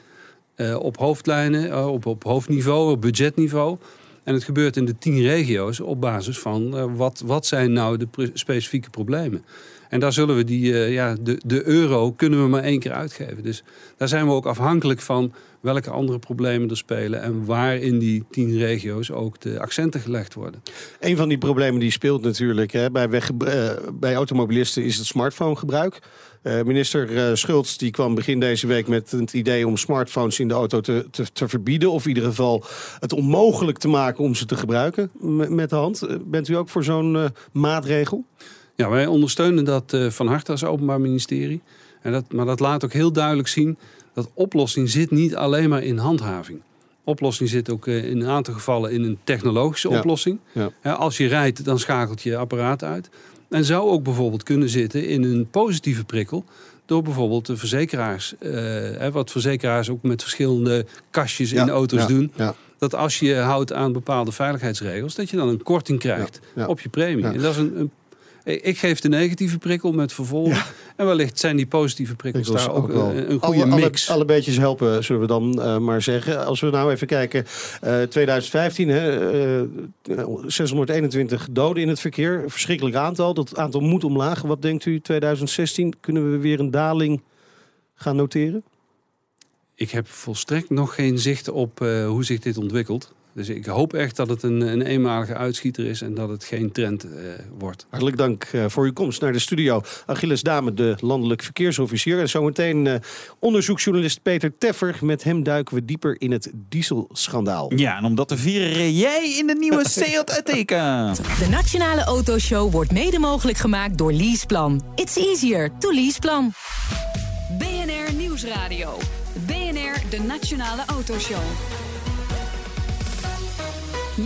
eh, op hoofdlijnen, eh, op, op hoofdniveau, op budgetniveau. En het gebeurt in de tien regio's op basis van eh, wat, wat zijn nou de specifieke problemen. En daar zullen we die, eh, ja, de, de euro kunnen we maar één keer uitgeven. Dus daar zijn we ook afhankelijk van welke andere problemen er spelen en waar in die tien regio's ook de accenten gelegd worden. Een van die problemen die speelt natuurlijk hè, bij, weg, eh, bij automobilisten is het smartphonegebruik. Eh, minister eh, Schultz die kwam begin deze week met het idee om smartphones in de auto te, te, te verbieden. Of in ieder geval het onmogelijk te maken om ze te gebruiken met de hand. Bent u ook voor zo'n maatregel? Ja, wij ondersteunen dat van harte als Openbaar Ministerie. En dat, maar dat laat ook heel duidelijk zien dat oplossing zit niet alleen maar in handhaving. Oplossing zit ook eh, in een aantal gevallen in een technologische Ja. oplossing. Ja. Als je rijdt, dan schakelt je apparaat uit. En zou ook bijvoorbeeld kunnen zitten in een positieve prikkel. Door bijvoorbeeld de verzekeraars, eh, wat verzekeraars ook met verschillende kastjes in de auto's ja, doen. Ja. Dat als je houdt aan bepaalde veiligheidsregels, dat je dan een korting krijgt op je premie. En dat is een, een ik ik geef de negatieve prikkel met vervolgen. En wellicht zijn die positieve prikkels daar ook, ook wel. eh, een goede alle, mix. Alle, beetjes helpen, zullen we dan eh, maar zeggen. Als we nou even kijken, eh 2015, hè, eh, 621 doden in het verkeer. Verschrikkelijk aantal. Dat aantal moet omlaag. Wat denkt u 2016? Kunnen we weer een daling gaan noteren? Ik heb volstrekt nog geen zicht op eh, hoe zich dit ontwikkelt. Dus ik hoop echt dat het een, een eenmalige uitschieter is en dat het geen trend eh, wordt. Hartelijk dank eh, voor uw komst naar de studio. Achilles Dame, de landelijk verkeersofficier. En zometeen eh, onderzoeksjournalist Peter Teffer. Met hem duiken we dieper in het dieselschandaal. Ja, en om dat te vieren reed jij in de nieuwe Seat Ateca. De Nationale Autoshow wordt mede mogelijk gemaakt door Leaseplan. It's easier to Leaseplan. BNR Nieuwsradio. BNR, de Nationale Autoshow.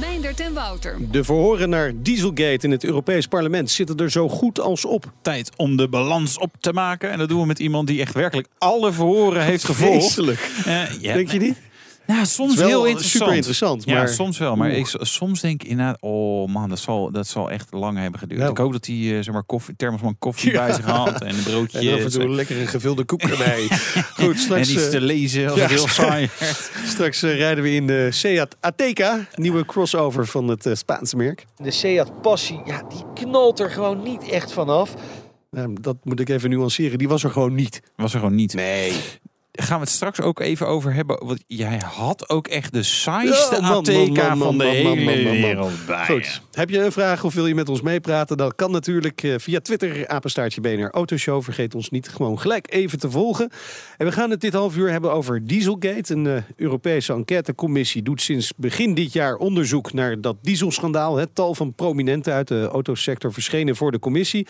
Meindert en Wouter. De verhoren naar Dieselgate in het Europees Parlement zitten er zo goed als op. Tijd om de balans op te maken. En dat doen we met iemand die echt werkelijk alle verhoren heeft gevolgd. Vreselijk. Eh, ja, Denk je niet? Ja, soms wel heel interessant. super interessant, Ja, maar- soms wel. Maar ik, soms denk ik inderdaad, oh man, dat zal, dat zal echt lang hebben geduurd. Ja. Ik hoop dat hij eh, zeg maar koffie, thermosman koffie bij zich had en een broodje. En af en toe een lekkere gevulde koek erbij. Goed, en straks, iets eh, te lezen als ja. het heel saai straks eh, rijden we in de Seat Ateca. Nieuwe crossover van het Spaanse merk. De Seat Passie, ja, die knalt er gewoon niet echt vanaf. Nou, dat moet ik even nuanceren. Die was er gewoon niet. Was er gewoon niet. Nee. Gaan we het straks ook even over hebben. Want jij had ook echt de saaiste Ja, ATK van de hele wereld bij. Goed. Heb je een vraag of wil je met ons meepraten? Dat kan natuurlijk eh, via Twitter, apenstaartje BNR Autoshow. Vergeet ons niet gewoon gelijk even te volgen. En we gaan het dit half uur hebben over Dieselgate. Een eh, Europese enquêtecommissie doet sinds begin dit jaar onderzoek naar dat dieselschandaal. Het tal van prominenten uit de autosector verschenen voor de commissie.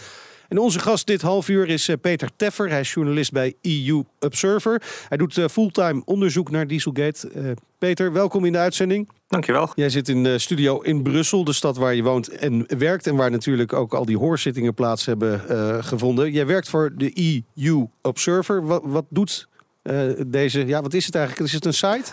En onze gast dit half uur is eh, Peter Teffer. Hij is journalist bij EU Observer. Hij doet eh, fulltime onderzoek naar Dieselgate. Eh, Peter, welkom in de uitzending. Dankjewel. Jij zit in de studio in Brussel, de stad waar je woont en werkt. En waar natuurlijk ook al die hoorzittingen plaats hebben eh, gevonden. Jij werkt voor de EU Observer. Wat, wat doet eh, deze, ja, wat is het eigenlijk? Is het een site?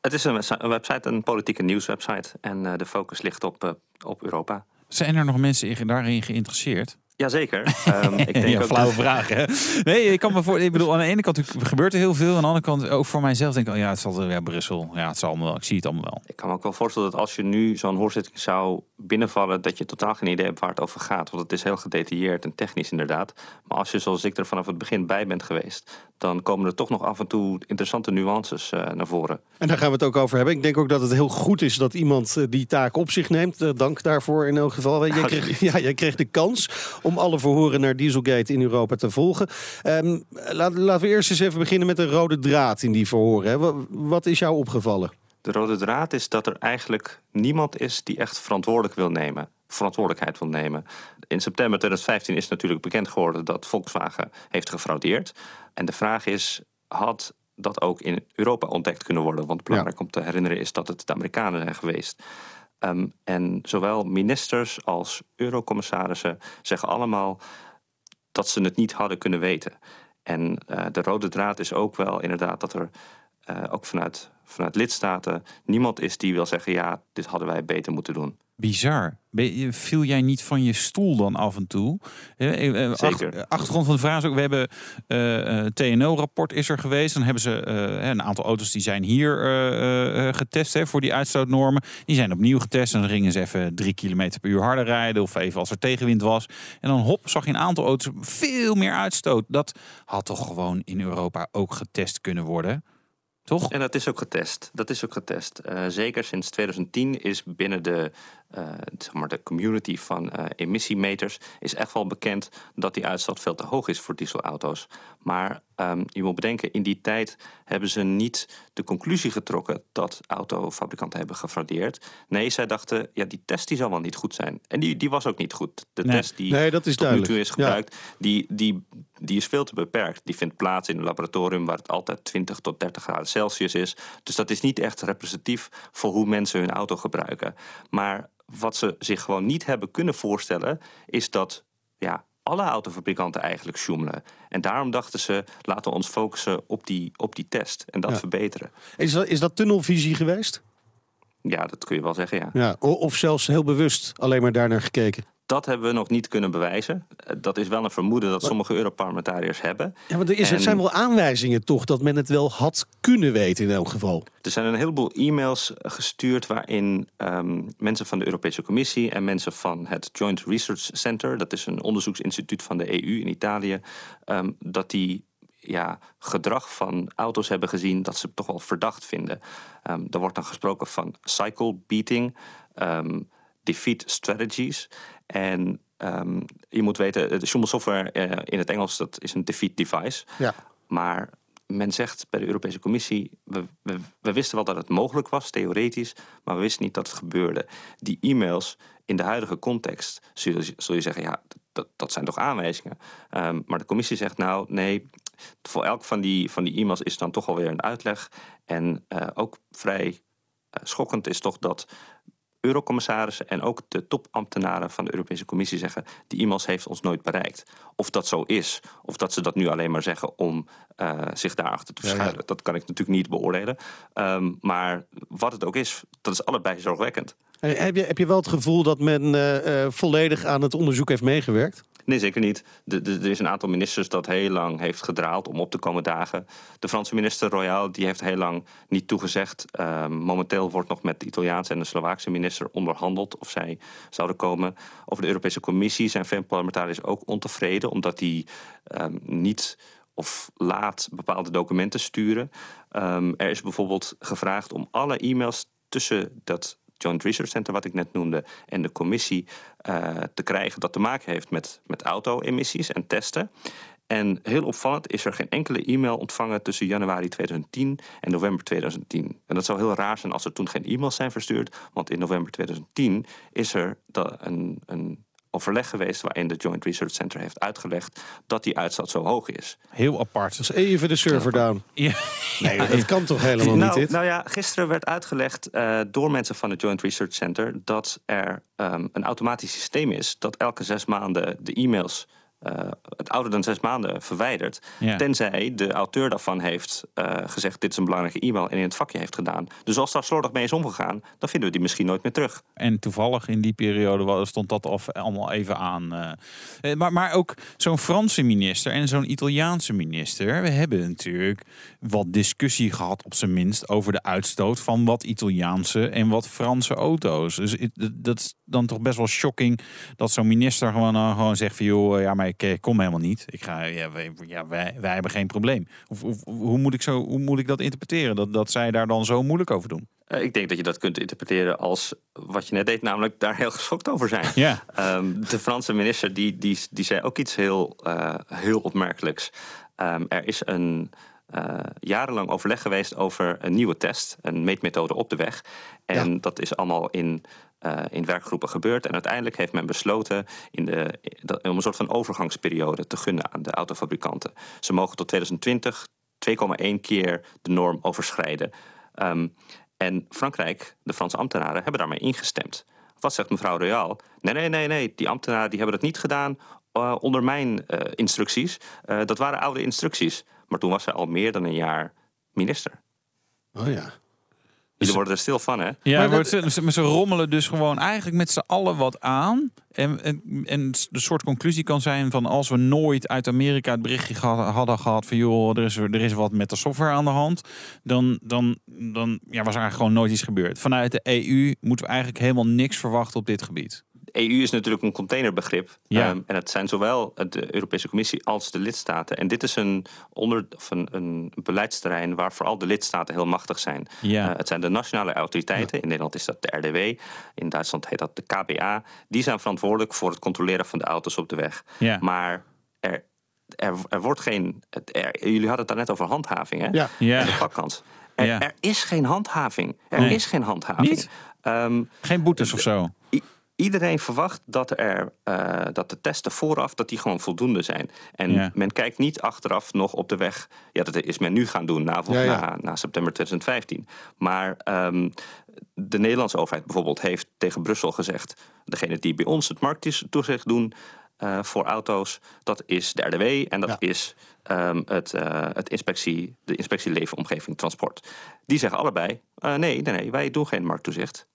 Het is een, website, een politieke nieuwswebsite. En eh, de focus ligt op, op Europa. Zijn er nog mensen in- daarin geïnteresseerd? Jazeker. Ehm ik denk ja, ook flauwe dat- vraag, hè? Nee, ik kan me voor. Ik bedoel, aan de ene kant gebeurt er heel veel. Aan de andere kant, ook voor mijzelf, denk ik, oh ja, het zal ja, Brussel. Ja, het zal allemaal wel. Ik zie het allemaal wel. Ik kan me ook wel voorstellen dat als je nu zo'n hoorzitting zou binnenvallen, dat je totaal geen idee hebt waar het over gaat. Want het is heel gedetailleerd en technisch inderdaad. Maar als je zoals ik er vanaf het begin bij bent geweest, dan komen er toch nog af en toe interessante nuances eh, naar voren. En daar gaan we het ook over hebben. Ik denk ook dat het heel goed is dat iemand eh, die taak op zich neemt. Eh, dank daarvoor in elk geval. Jij kreeg, ja, jij kreeg de kans om alle verhoren naar Dieselgate in Europa te volgen. Ehm, laat, laten we eerst eens even beginnen met de rode draad in die verhoren. Hè. Wat, wat is jou opgevallen? De rode draad is dat er eigenlijk niemand is die echt verantwoordelijk wil nemen. Verantwoordelijkheid wil nemen. In september 2015 is natuurlijk bekend geworden dat Volkswagen heeft gefraudeerd. En de vraag is, had dat ook in Europa ontdekt kunnen worden? Want belangrijk om te herinneren is dat het de Amerikanen zijn geweest. Ehm, en zowel ministers als eurocommissarissen zeggen allemaal dat ze het niet hadden kunnen weten. En eh, de rode draad is ook wel inderdaad dat er eh, ook vanuit, vanuit lidstaten niemand is die wil zeggen: ja, dit hadden wij beter moeten doen. Bizar. Viel jij niet van je stoel dan af en toe? Eh, eh, Zeker. ach- achtergrond van de vraag is ook, we hebben eh, eh, TNO-rapport is er geweest. Dan hebben ze een aantal auto's die zijn hier getest hè, voor die uitstootnormen. Die zijn opnieuw getest en dan gingen ze even drie kilometer per uur harder rijden. Of even als er tegenwind was. En dan hop, zag je een aantal auto's veel meer uitstoot. Dat had toch gewoon in Europa ook getest kunnen worden? Toch? En dat is ook getest. Dat is ook getest. Eh, zeker sinds 2010 is binnen de, eh, de community van eh, emissiemeters is echt wel bekend dat die uitstoot veel te hoog is voor dieselauto's. Maar ehm, je moet bedenken, in die tijd hebben ze niet de conclusie getrokken dat autofabrikanten hebben gefraudeerd. Nee, zij dachten, ja, die test die zal wel niet goed zijn. En die, die was ook niet goed. De Nee. test die Nee, dat is tot nu toe duidelijk. is Ja. gebruikt, die, die, die is veel te beperkt. Die vindt plaats in een laboratorium waar het altijd 20 tot 30 graden Celsius is. Dus dat is niet echt representatief voor hoe mensen hun auto gebruiken. Maar wat ze zich gewoon niet hebben kunnen voorstellen, is dat ja, alle autofabrikanten eigenlijk sjoemelen. En daarom dachten ze, laten we ons focussen op die, op die test en dat Ja. verbeteren. Is dat, is dat tunnelvisie geweest? Ja, dat kun je wel zeggen, ja. Ja, of zelfs heel bewust alleen maar daarnaar gekeken. Dat hebben we nog niet kunnen bewijzen. Eh, Dat is wel een vermoeden dat sommige Europarlementariërs hebben. Ja, want er, is, er zijn wel aanwijzingen toch dat men het wel had kunnen weten in elk geval. Er zijn een heleboel e-mails gestuurd waarin ehm, mensen van de Europese Commissie en mensen van het Joint Research Center, dat is een onderzoeksinstituut van de EU in Italië, ehm, dat die ja, gedrag van auto's hebben gezien dat ze toch wel verdacht vinden. Ehm er wordt dan gesproken van cycle beating, defeat strategies. En ehm, je moet weten, de Schumel software eh, in het Engels dat is een defeat device. Ja. Maar men zegt bij de Europese Commissie, we, we, we wisten wel dat het mogelijk was, theoretisch, maar we wisten niet dat het gebeurde. Die e-mails in de huidige context zul je, zul je zeggen, ja, dat, dat zijn toch aanwijzingen. Ehm, maar de commissie zegt nou, nee, voor elk van die, van die e-mails is dan toch alweer een uitleg. En eh, ook vrij eh, schokkend is toch dat eurocommissarissen en ook de topambtenaren van de Europese Commissie zeggen: die e-mails heeft ons nooit bereikt. Of dat zo is, of dat ze dat nu alleen maar zeggen om eh, zich daarachter te Ja, ja. verschuilen, dat kan ik natuurlijk niet beoordelen. Ehm, maar wat het ook is, dat is allebei zorgwekkend. Heb je, heb je wel het gevoel dat men eh, eh, volledig aan het onderzoek heeft meegewerkt? Nee, zeker niet. De, de- er is een aantal ministers dat heel lang heeft gedraald om op te komen dagen. De Franse minister Royal die heeft heel lang niet toegezegd. Ehm, momenteel wordt nog met de Italiaanse en de Slovaakse minister minister onderhandeld of zij zouden komen. Over de Europese Commissie zijn veel parlementariërs ook ontevreden, omdat die um, niet of laat bepaalde documenten sturen. Um, er is bijvoorbeeld gevraagd om alle e-mails tussen dat Joint Research Center, wat ik net noemde, en de commissie uh, te krijgen dat te maken heeft met, met auto-emissies en testen. En heel opvallend is er geen enkele e-mail ontvangen tussen januari 2010 en november 2010. En dat zou heel raar zijn als er toen geen e-mails zijn verstuurd, want in november 2010 is er een, een overleg geweest waarin de Joint Research Center heeft uitgelegd dat die uitstoot zo hoog is. Heel apart. Dus even de server down. Ja. Nee, dat kan toch helemaal nou, niet dit? Nou ja, gisteren werd uitgelegd uh, door mensen van het Joint Research Center dat er um, een automatisch systeem is dat elke zes maanden de e-mails uh, het ouder dan zes maanden verwijderd. Ja. Tenzij de auteur daarvan heeft uh, gezegd: dit is een belangrijke e-mail en in het vakje heeft gedaan. Dus als daar slordig mee is omgegaan, dan vinden we die misschien nooit meer terug. En toevallig in die periode stond dat of allemaal even aan. Uh, maar, maar ook zo'n Franse minister en zo'n Italiaanse minister. We hebben natuurlijk wat discussie gehad, op zijn minst, over de uitstoot van wat Italiaanse en wat Franse auto's. Dus dat is dan toch best wel shocking dat zo'n minister gewoon, gewoon zegt: van joh, ja, maar ik eh, kom helemaal niet. Ik ga, ja, wij, ja, wij, wij hebben geen probleem. Of, hoe, moet ik zo, hoe moet ik dat interpreteren? Dat, dat zij daar dan zo moeilijk over doen? Uh, ik denk dat je dat kunt interpreteren als wat je net deed, namelijk daar heel geschokt over zijn. Ja. Um, de Franse minister die, die, die zei ook iets heel, uh, heel opmerkelijks. Um, er is een uh, jarenlang overleg geweest over een nieuwe test, een meetmethode op de weg. En ja. dat is allemaal in uh, in werkgroepen gebeurd. En uiteindelijk heeft men besloten in de, om een soort van overgangsperiode te gunnen aan de autofabrikanten. Ze mogen tot 2020 2,1 keer de norm overschrijden. Um, en Frankrijk, de Franse ambtenaren, hebben daarmee ingestemd. Wat zegt mevrouw Royal? Nee, nee, nee, nee. Die ambtenaren die hebben dat niet gedaan uh, onder mijn uh, instructies. dat waren oude instructies. Maar toen was zij al meer dan een jaar minister. Oh ja. Jullie worden er stil van, hè? Ja, maar ze, ze, rommelen dus gewoon eigenlijk met z'n allen wat aan. En, en, en de soort conclusie kan zijn van als we nooit uit Amerika het berichtje gehad, hadden gehad van joh, er is, er is wat met de software aan de hand, dan, dan, dan ja, was er eigenlijk gewoon nooit iets gebeurd. Vanuit de EU moeten we eigenlijk helemaal niks verwachten op dit gebied. EU is natuurlijk een containerbegrip. Ja. Um, en het zijn zowel de Europese Commissie als de lidstaten. En dit is een, onder, of een, een beleidsterrein waar vooral de lidstaten heel machtig zijn. Ja. Uh, het zijn de nationale autoriteiten. In Nederland is dat de RDW. In Duitsland heet dat de KBA. Die zijn verantwoordelijk voor het controleren van de auto's op de weg. Ja. Maar er, er, er wordt geen. Er, jullie hadden het daar net over handhaving, hè? Ja. ja. de pakkans. Er, ja. er, is geen handhaving. Er nee. is geen handhaving. Niet? Um, geen boetes of zo? Iedereen verwacht dat, er, uh, dat de testen vooraf dat die gewoon voldoende zijn. En ja. men kijkt niet achteraf nog op de weg. Ja, dat is men nu gaan doen na, Ja, ja. na, na september 2015. Maar um, de Nederlandse overheid bijvoorbeeld heeft tegen Brussel gezegd... degene die bij ons het markttoezicht doen uh, voor auto's... dat is de RDW en dat Ja. is um, het, uh, het inspectie, de inspectie Leefomgeving Transport. Die zeggen allebei, uh, nee, nee, nee, wij doen geen markttoezicht.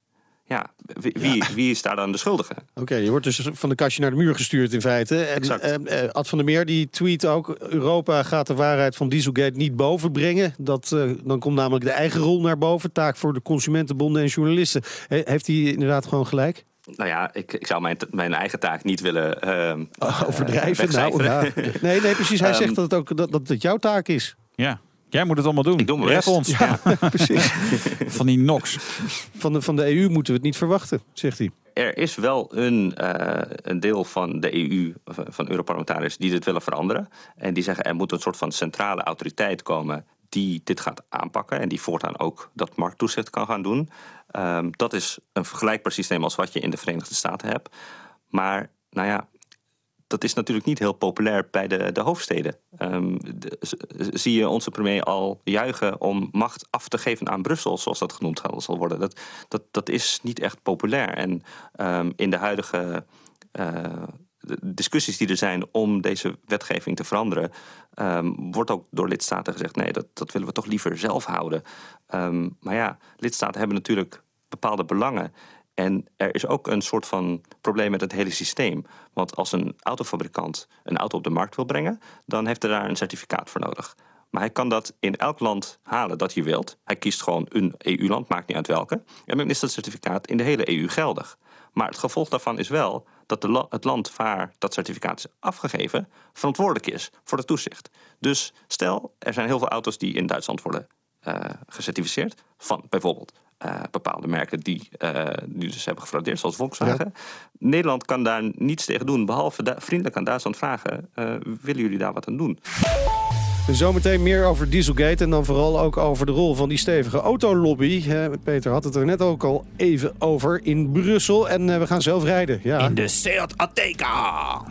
Ja, wie, wie, wie is daar dan de schuldige? Oké, je wordt dus van de kastje naar de muur gestuurd in feite. En Exact. eh, eh, Ad van der Meer die tweet ook... Europa gaat de waarheid van Dieselgate niet bovenbrengen. Dat, eh, dan komt namelijk de eigen rol naar boven. Taak voor de consumentenbonden en journalisten. He- heeft hij inderdaad gewoon gelijk? Nou ja, ik, ik zou mijn, mijn eigen taak niet willen ehm, Oh, overdrijven? nou. Nee, nee, precies. Hij Ehm, zegt dat het ook dat, dat het jouw taak is. Ja. Jij moet het allemaal doen. Ik doe Red best. ons. Ja, precies. Van die NOx. Van de, van de EU moeten we het niet verwachten, zegt hij. Er is wel een, eh, een deel van de EU, eh, van Europarlementariërs, die dit willen veranderen. En die zeggen er moet een soort van centrale autoriteit komen die dit gaat aanpakken. En die voortaan ook dat markttoezicht kan gaan doen. Ehm, dat is een vergelijkbaar systeem als wat je in de Verenigde Staten hebt. Maar nou ja, dat is natuurlijk niet heel populair bij de, de hoofdsteden. Ehm, zie je onze premier al juichen om macht af te geven aan Brussel, zoals dat genoemd zal worden. Dat, dat, dat is niet echt populair. En ehm, in de huidige eh, discussies die er zijn om deze wetgeving te veranderen, ehm, wordt ook door lidstaten gezegd: nee, dat, dat willen we toch liever zelf houden. Maar ja, lidstaten hebben natuurlijk bepaalde belangen. En er is ook een soort van probleem met het hele systeem. Want als een autofabrikant een auto op de markt wil brengen, dan heeft hij daar een certificaat voor nodig. Maar hij kan dat in elk land halen dat hij wilt. Hij kiest gewoon een EU-land, maakt niet uit welke. En dan is dat certificaat in de hele EU geldig. Maar het gevolg daarvan is wel dat de het land waar dat certificaat is afgegeven verantwoordelijk is voor het toezicht. Dus stel, er zijn heel veel auto's die in Duitsland worden uh, gecertificeerd van bijvoorbeeld uh, bepaalde merken die uh, nu dus hebben gefraudeerd, zoals Volkswagen. Nederland kan daar niets tegen doen, behalve vriendelijk aan Duitsland vragen: willen jullie daar wat aan doen? Zometeen meer over Dieselgate en dan vooral ook over de rol van die stevige autolobby. Peter had het er net ook al even over in Brussel en we gaan zelf rijden. Ja. In de Seat Ateca.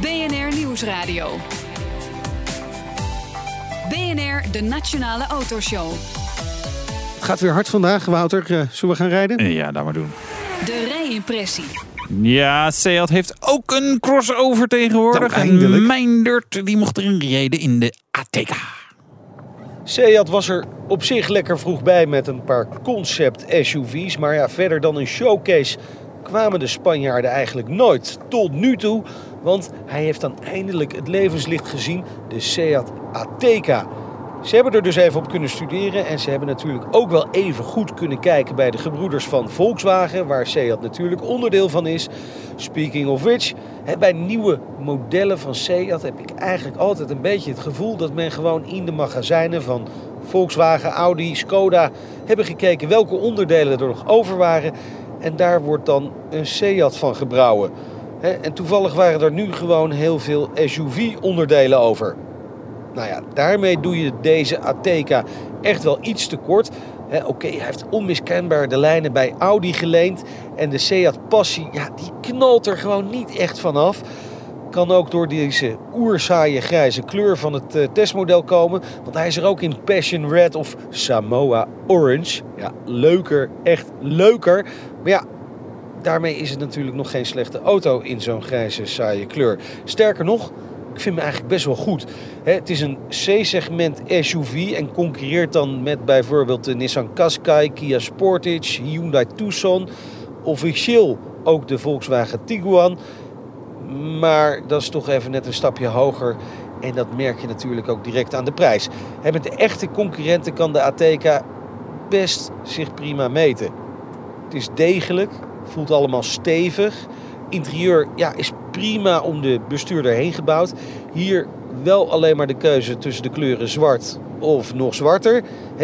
BNR Nieuwsradio. BNR, de Nationale Autoshow. Het gaat weer hard vandaag, Wouter. Uh, zullen we gaan rijden? Ja, daar maar doen. De rijimpressie. Ja, Seat heeft ook een crossover tegenwoordig. Nou, eindelijk. En Meindert, die mocht erin rijden in de Ateca. Seat was er op zich lekker vroeg bij met een paar concept SUV's. Maar ja, verder dan een showcase kwamen de Spanjaarden eigenlijk nooit. Tot nu toe, want hij heeft dan eindelijk het levenslicht gezien, de Seat Ateca. Ze hebben er dus even op kunnen studeren en ze hebben natuurlijk ook wel even goed kunnen kijken bij de gebroeders van Volkswagen, waar Seat natuurlijk onderdeel van is. Speaking of which, bij nieuwe modellen van Seat heb ik eigenlijk altijd een beetje het gevoel dat men gewoon in de magazijnen van Volkswagen, Audi, Skoda hebben gekeken welke onderdelen er nog over waren. En daar wordt dan een Seat van gebrouwen. En toevallig waren er nu gewoon heel veel SUV-onderdelen over. Nou ja, daarmee doe je deze Ateca echt wel iets te kort. Oké, hij heeft onmiskenbaar de lijnen bij Audi geleend. En de Seat Passi, ja, die knalt er gewoon niet echt vanaf. Kan ook door deze oerzaaie grijze kleur van het uh, testmodel komen. Want hij is er ook in Passion Red of Samoa Orange. Ja, leuker, echt leuker. Maar ja, daarmee is het natuurlijk nog geen slechte auto in zo'n grijze saaie kleur. Sterker nog, ik vind hem eigenlijk best wel goed. het is een C-segment SUV en concurreert dan met bijvoorbeeld de Nissan Qashqai, Kia Sportage, Hyundai Tucson. Officieel ook de Volkswagen Tiguan. Maar dat is toch even net een stapje hoger. En dat merk je natuurlijk ook direct aan de prijs. met de echte concurrenten kan de Ateca best zich prima meten. Het is degelijk, voelt allemaal stevig. Interieur ja, is prima om de bestuurder heen gebouwd. Hier wel alleen maar de keuze tussen de kleuren zwart of nog zwarter.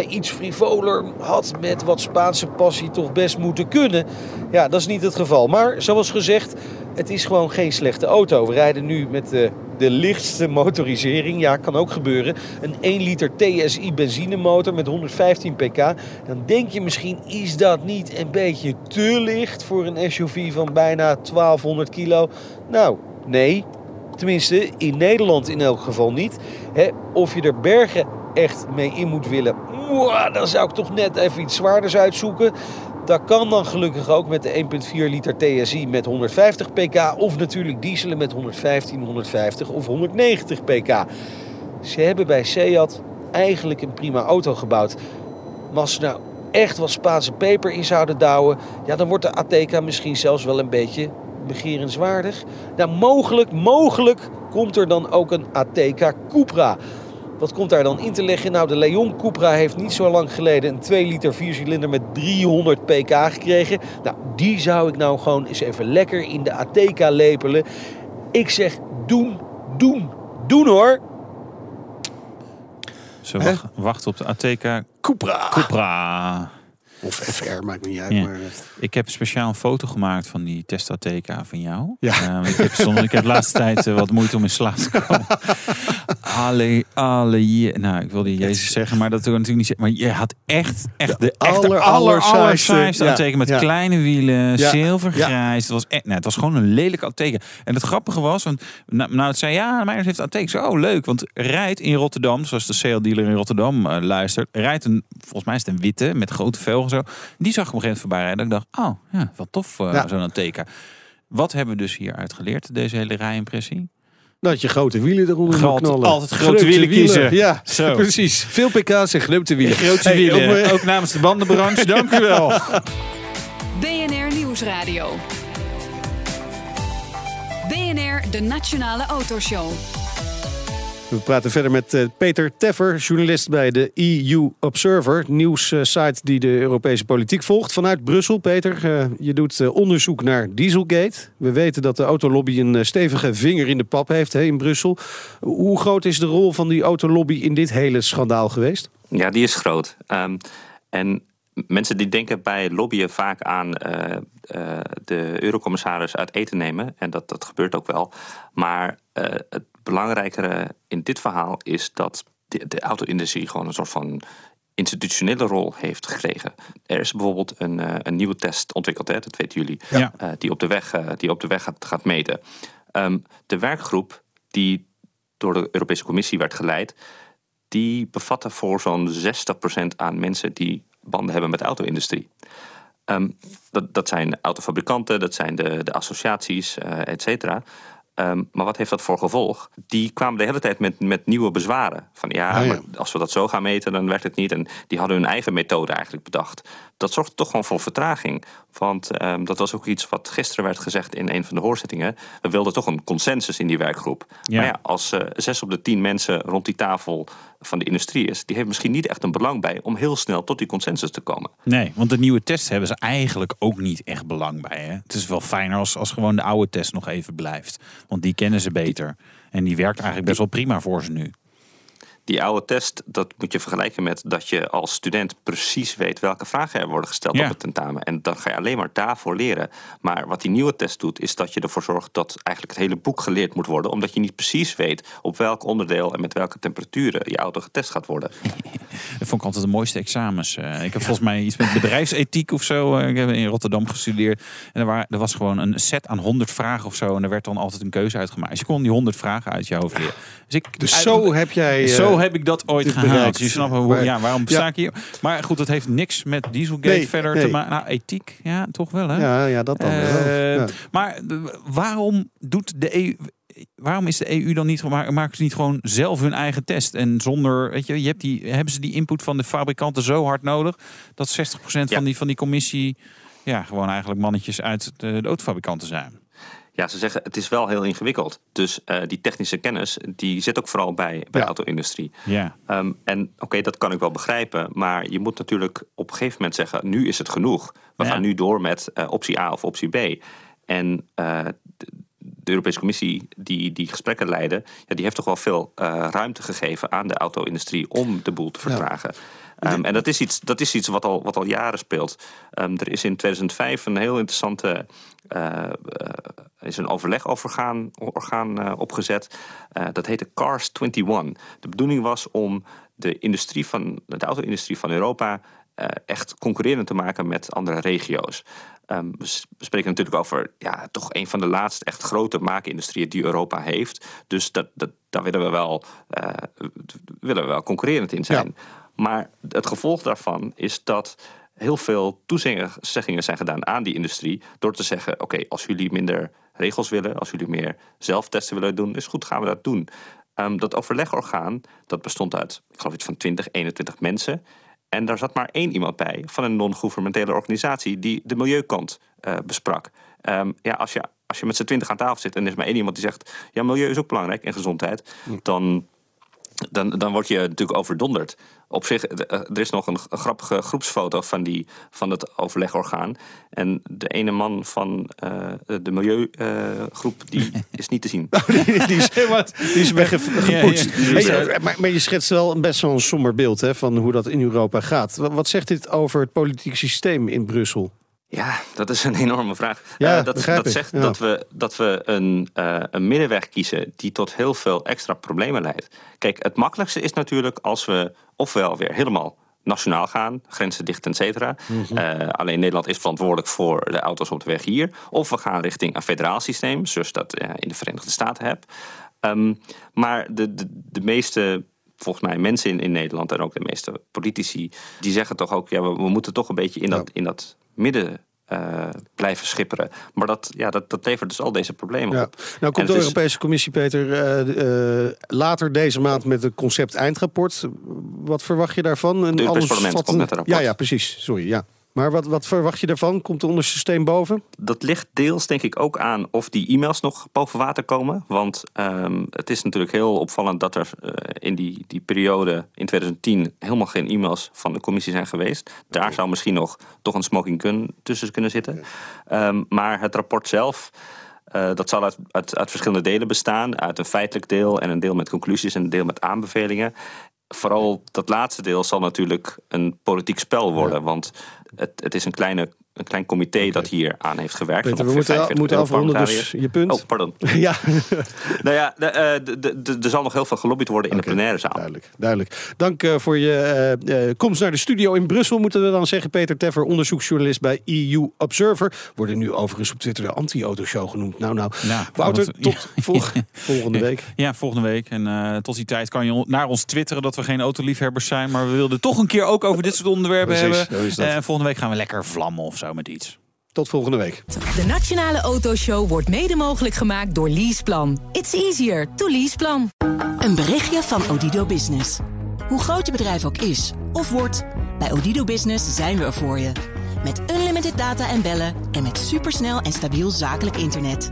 iets frivoler had met wat Spaanse passie toch best moeten kunnen. Ja, dat is niet het geval. Maar zoals gezegd, het is gewoon geen slechte auto. We rijden nu met de, de lichtste motorisering. Ja, kan ook gebeuren. Een 1 liter TSI benzinemotor met 115 pk. Dan denk je misschien, is dat niet een beetje te licht voor een SUV van bijna 1200 kilo? Nou, nee. Tenminste, in Nederland in elk geval niet. of je er bergen echt mee in moet willen, dan zou ik toch net even iets zwaarders uitzoeken. Dat kan dan gelukkig ook met de 1.4 liter TSI met 150 pk. Of natuurlijk dieselen met 115, 150 of 190 pk. Ze hebben bij Seat eigenlijk een prima auto gebouwd. Maar als ze nou echt wat Spaanse peper in zouden douwen... Ja, dan wordt de Ateca misschien zelfs wel een beetje begerenswaardig. Nou, mogelijk, mogelijk komt er dan ook een Ateca Cupra... Wat komt daar dan in te leggen? Nou, de Leon Cupra heeft niet zo lang geleden een 2 liter viercilinder met 300 pk gekregen. Nou, die zou ik nou gewoon eens even lekker in de Ateca lepelen. Ik zeg doen, doen, doen hoor. Zo, wacht, op de Ateca Cupra. Cupra. Of FR, maakt niet uit. Maar... Ik heb speciaal een foto gemaakt van die testatheka van jou. Ja. Uh, ik, heb soms, ik heb de laatste tijd uh, wat moeite om in slaap te komen. alle, alle, nou, ik wilde Jezus zeggen, maar dat wil ik natuurlijk niet zeggen. Maar je had echt, echt de, de aller, aller, aller ja. met ja. kleine wielen, ja. zilvergrijs. Het was echt, nou, het was gewoon een lelijke Ateca. En het grappige was, want nou, nou het zei, ja, mij heeft Ateca. Oh, leuk, want rijdt in Rotterdam, zoals de sale dealer in Rotterdam uh, luistert, rijdt een, volgens mij is het een witte met grote velgen zo. Die zag ik op een gegeven moment voorbij rijden. Ik dacht, oh, ja, wat tof, uh, ja. zo'n teken. Wat hebben we dus hier uitgeleerd, deze hele rijimpressie? Dat je grote wielen eronder Groot, moet knallen. Altijd grote, wielen, kiezen. Ja, Zo. precies. Veel pk's en grote wielen. Grote hey, wielen. Om, uh... Ook namens de bandenbranche, dank u wel. BNR Nieuwsradio. BNR, de Nationale Autoshow. We praten verder met uh, Peter Teffer, journalist bij de EU Observer, nieuwssite die de Europese politiek volgt. Vanuit Brussel, Peter, uh, je doet onderzoek naar Dieselgate. We weten dat de autolobby een stevige vinger in de pap heeft in Brussel. Hoe groot is de rol van die autolobby in dit hele schandaal geweest? Ja, die is groot. Um, en mensen die denken bij lobbyen vaak aan de eurocommissaris uit eten nemen. En dat, dat gebeurt ook wel. Maar het belangrijkere in dit verhaal is dat de, de auto-industrie gewoon een soort van institutionele rol heeft gekregen. Er is bijvoorbeeld een, een nieuwe test ontwikkeld, hè, dat weten jullie, ja. die op de weg, die op de weg gaat, gaat meten. Um, de werkgroep die door de Europese Commissie werd geleid, die bevatte voor zo'n 60% aan mensen die banden hebben met de auto-industrie. Um, dat, dat zijn autofabrikanten, dat zijn de, de associaties, et cetera. Um, maar wat heeft dat voor gevolg? Die kwamen de hele tijd met, met nieuwe bezwaren. Van ja, ah, ja. Maar als we dat zo gaan meten, dan werkt het niet. En die hadden hun eigen methode eigenlijk bedacht. Dat zorgde toch gewoon voor vertraging. Want um, dat was ook iets wat gisteren werd gezegd in een van de hoorzittingen. We wilden toch een consensus in die werkgroep. Ja. Maar ja, als uh, zes op de tien mensen rond die tafel van de industrie is, die heeft misschien niet echt een belang bij om heel snel tot die consensus te komen. Nee, want de nieuwe test hebben ze eigenlijk ook niet echt belang bij. Hè? Het is wel fijner als, als gewoon de oude test nog even blijft. Want die kennen ze beter. En die werkt eigenlijk best wel prima voor ze nu. Die oude test, dat moet je vergelijken met dat je als student precies weet welke vragen er worden gesteld ja. op het tentamen. En dan ga je alleen maar daarvoor leren. Maar wat die nieuwe test doet, is dat je ervoor zorgt dat eigenlijk het hele boek geleerd moet worden. Omdat je niet precies weet op welk onderdeel en met welke temperaturen je auto getest gaat worden. dat vond ik altijd de mooiste examens. Uh, ik heb volgens mij iets met bedrijfsethiek of zo. Uh, ik heb in Rotterdam gestudeerd. En er, waren, er was gewoon een set aan 100 vragen of zo. En er werd dan altijd een keuze uitgemaakt. Dus je kon die 100 vragen uit je hoofd leren. Dus, ik, dus zo heb jij. Zo heb ik dat ooit gehaald. Je snapt hoe, ja, waarom sta ik hier? Maar goed, dat heeft niks met Dieselgate nee, verder nee. te maken. Nou, ethiek, ja, toch wel hè? Ja, ja dat dan uh, wel. Ja. Maar waarom doet de EU waarom is de EU dan niet maken ze niet gewoon zelf hun eigen test en zonder weet je, je hebt die hebben ze die input van de fabrikanten zo hard nodig dat 60% ja. van die van die commissie ja gewoon eigenlijk mannetjes uit de, de autofabrikanten zijn. Ja, ze zeggen het is wel heel ingewikkeld. Dus uh, die technische kennis, die zit ook vooral bij, bij ja. de auto-industrie. Ja. Um, en oké, okay, dat kan ik wel begrijpen. Maar je moet natuurlijk op een gegeven moment zeggen, nu is het genoeg. We ja. gaan nu door met uh, optie A of optie B. En uh, de Europese Commissie die die gesprekken leidde, ja, die heeft toch wel veel ruimte gegeven aan de auto-industrie om de boel te vertragen. Ja. Um, en dat is iets, dat is iets wat, al, wat al jaren speelt. Um, er is in 2005 een heel interessante uh, uh, is een overlegorgaan orgaan, uh, opgezet. dat heette CARS 21. De bedoeling was om de industrie van de auto-industrie van Europa echt concurrerend te maken met andere regio's. Um, we spreken natuurlijk over ja, toch een van de laatste echt grote maakindustrieën die Europa heeft. Dus dat, dat, daar willen we wel, willen we wel concurrerend in zijn. Ja. Maar het gevolg daarvan is dat heel veel toezeggingen zijn gedaan aan die industrie. Door te zeggen: oké, okay, als jullie minder regels willen, als jullie meer zelftesten willen doen, is goed, gaan we dat doen. Um, dat overlegorgaan dat bestond uit, ik geloof iets van 20, 21 mensen. En daar zat maar één iemand bij van een non-governementele organisatie die de milieukant uh, besprak. Um, ja, als je, als je met z'n twintig aan tafel zit en er is maar één iemand die zegt: ja, milieu is ook belangrijk en gezondheid, dan dan, dan word je natuurlijk overdonderd. Op zich, er is nog een, grappige groepsfoto van, die, van het overlegorgaan. En de ene man van uh, de milieugroep, uh, die is niet te zien. die, die, is, die is weggepoetst. Ja, ja. Hey, maar, maar, je schetst wel best wel een somber beeld hè, van hoe dat in Europa gaat. Wat zegt dit over het politieke systeem in Brussel? Ja, dat is een enorme vraag. Ja, uh, dat, dat zegt ja. dat we, dat we een, uh, een middenweg kiezen die tot heel veel extra problemen leidt. Kijk, het makkelijkste is natuurlijk als we ofwel weer helemaal nationaal gaan, grenzen dicht, et cetera. Mm -hmm. uh, alleen Nederland is verantwoordelijk voor de auto's op de weg hier. Of we gaan richting een federaal systeem, zoals dat in de Verenigde Staten hebt. Um, maar de, de, de meeste volgens mij mensen in, in Nederland en ook de meeste politici, die zeggen toch ook, ja, we, we moeten toch een beetje in dat, in dat midden uh, blijven schipperen. Maar dat, ja, dat, dat levert dus al deze problemen ja. op. Nou komt de Europese is... Commissie, Peter, uh, uh, later deze maand met het concept eindrapport. Wat verwacht je daarvan? Parlement komt met een rapport. Ja, ja, precies. Sorry, ja. Maar wat, wat verwacht je daarvan? Komt de onderste steen boven? Dat ligt deels denk ik ook aan of die e-mails nog boven water komen. Want um, het is natuurlijk heel opvallend dat er uh, in die, die periode in 2010 helemaal geen e-mails van de commissie zijn geweest. Daar zou misschien nog toch een smoking gun tussen kunnen zitten. Um, maar het rapport zelf. Uh, dat zal uit, uit, uit, verschillende delen bestaan. Uit een feitelijk deel en een deel met conclusies en een deel met aanbevelingen. Vooral dat laatste deel zal natuurlijk een politiek spel worden. Ja. Want het, het is een kleine een klein comité okay. dat hier aan heeft gewerkt. Peter, we moeten, moeten afronden, dus je punt. Oh, pardon. ja. nou ja, er zal nog heel veel gelobbyd worden in okay. de plenaire zaal. Duidelijk, duidelijk. Dank uh, voor je uh, uh, komst naar de studio in Brussel, moeten we dan zeggen. Peter Teffer, onderzoeksjournalist bij EU Observer. Worden nu overigens op Twitter de anti-autoshow genoemd. Nou, nou. Wouter, tot ja. volg volgende week. Ja, volgende week. En tot die tijd kan je naar ons twitteren dat we geen autoliefhebbers zijn. Maar we wilden toch een keer ook over dit soort onderwerpen Precies, hebben. En volgende week gaan we lekker vlammen of zo met iets. Tot volgende week. De Nationale Autoshow wordt mede mogelijk gemaakt door Leaseplan. It's easier to Leaseplan. Een berichtje van Odido Business. Hoe groot je bedrijf ook is of wordt, bij Odido Business zijn we er voor je. Met unlimited data en bellen en met supersnel en stabiel zakelijk internet.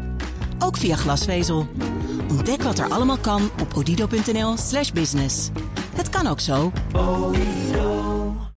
Ook via glasvezel. Ontdek wat er allemaal kan op odido.nl/business. Het kan ook zo.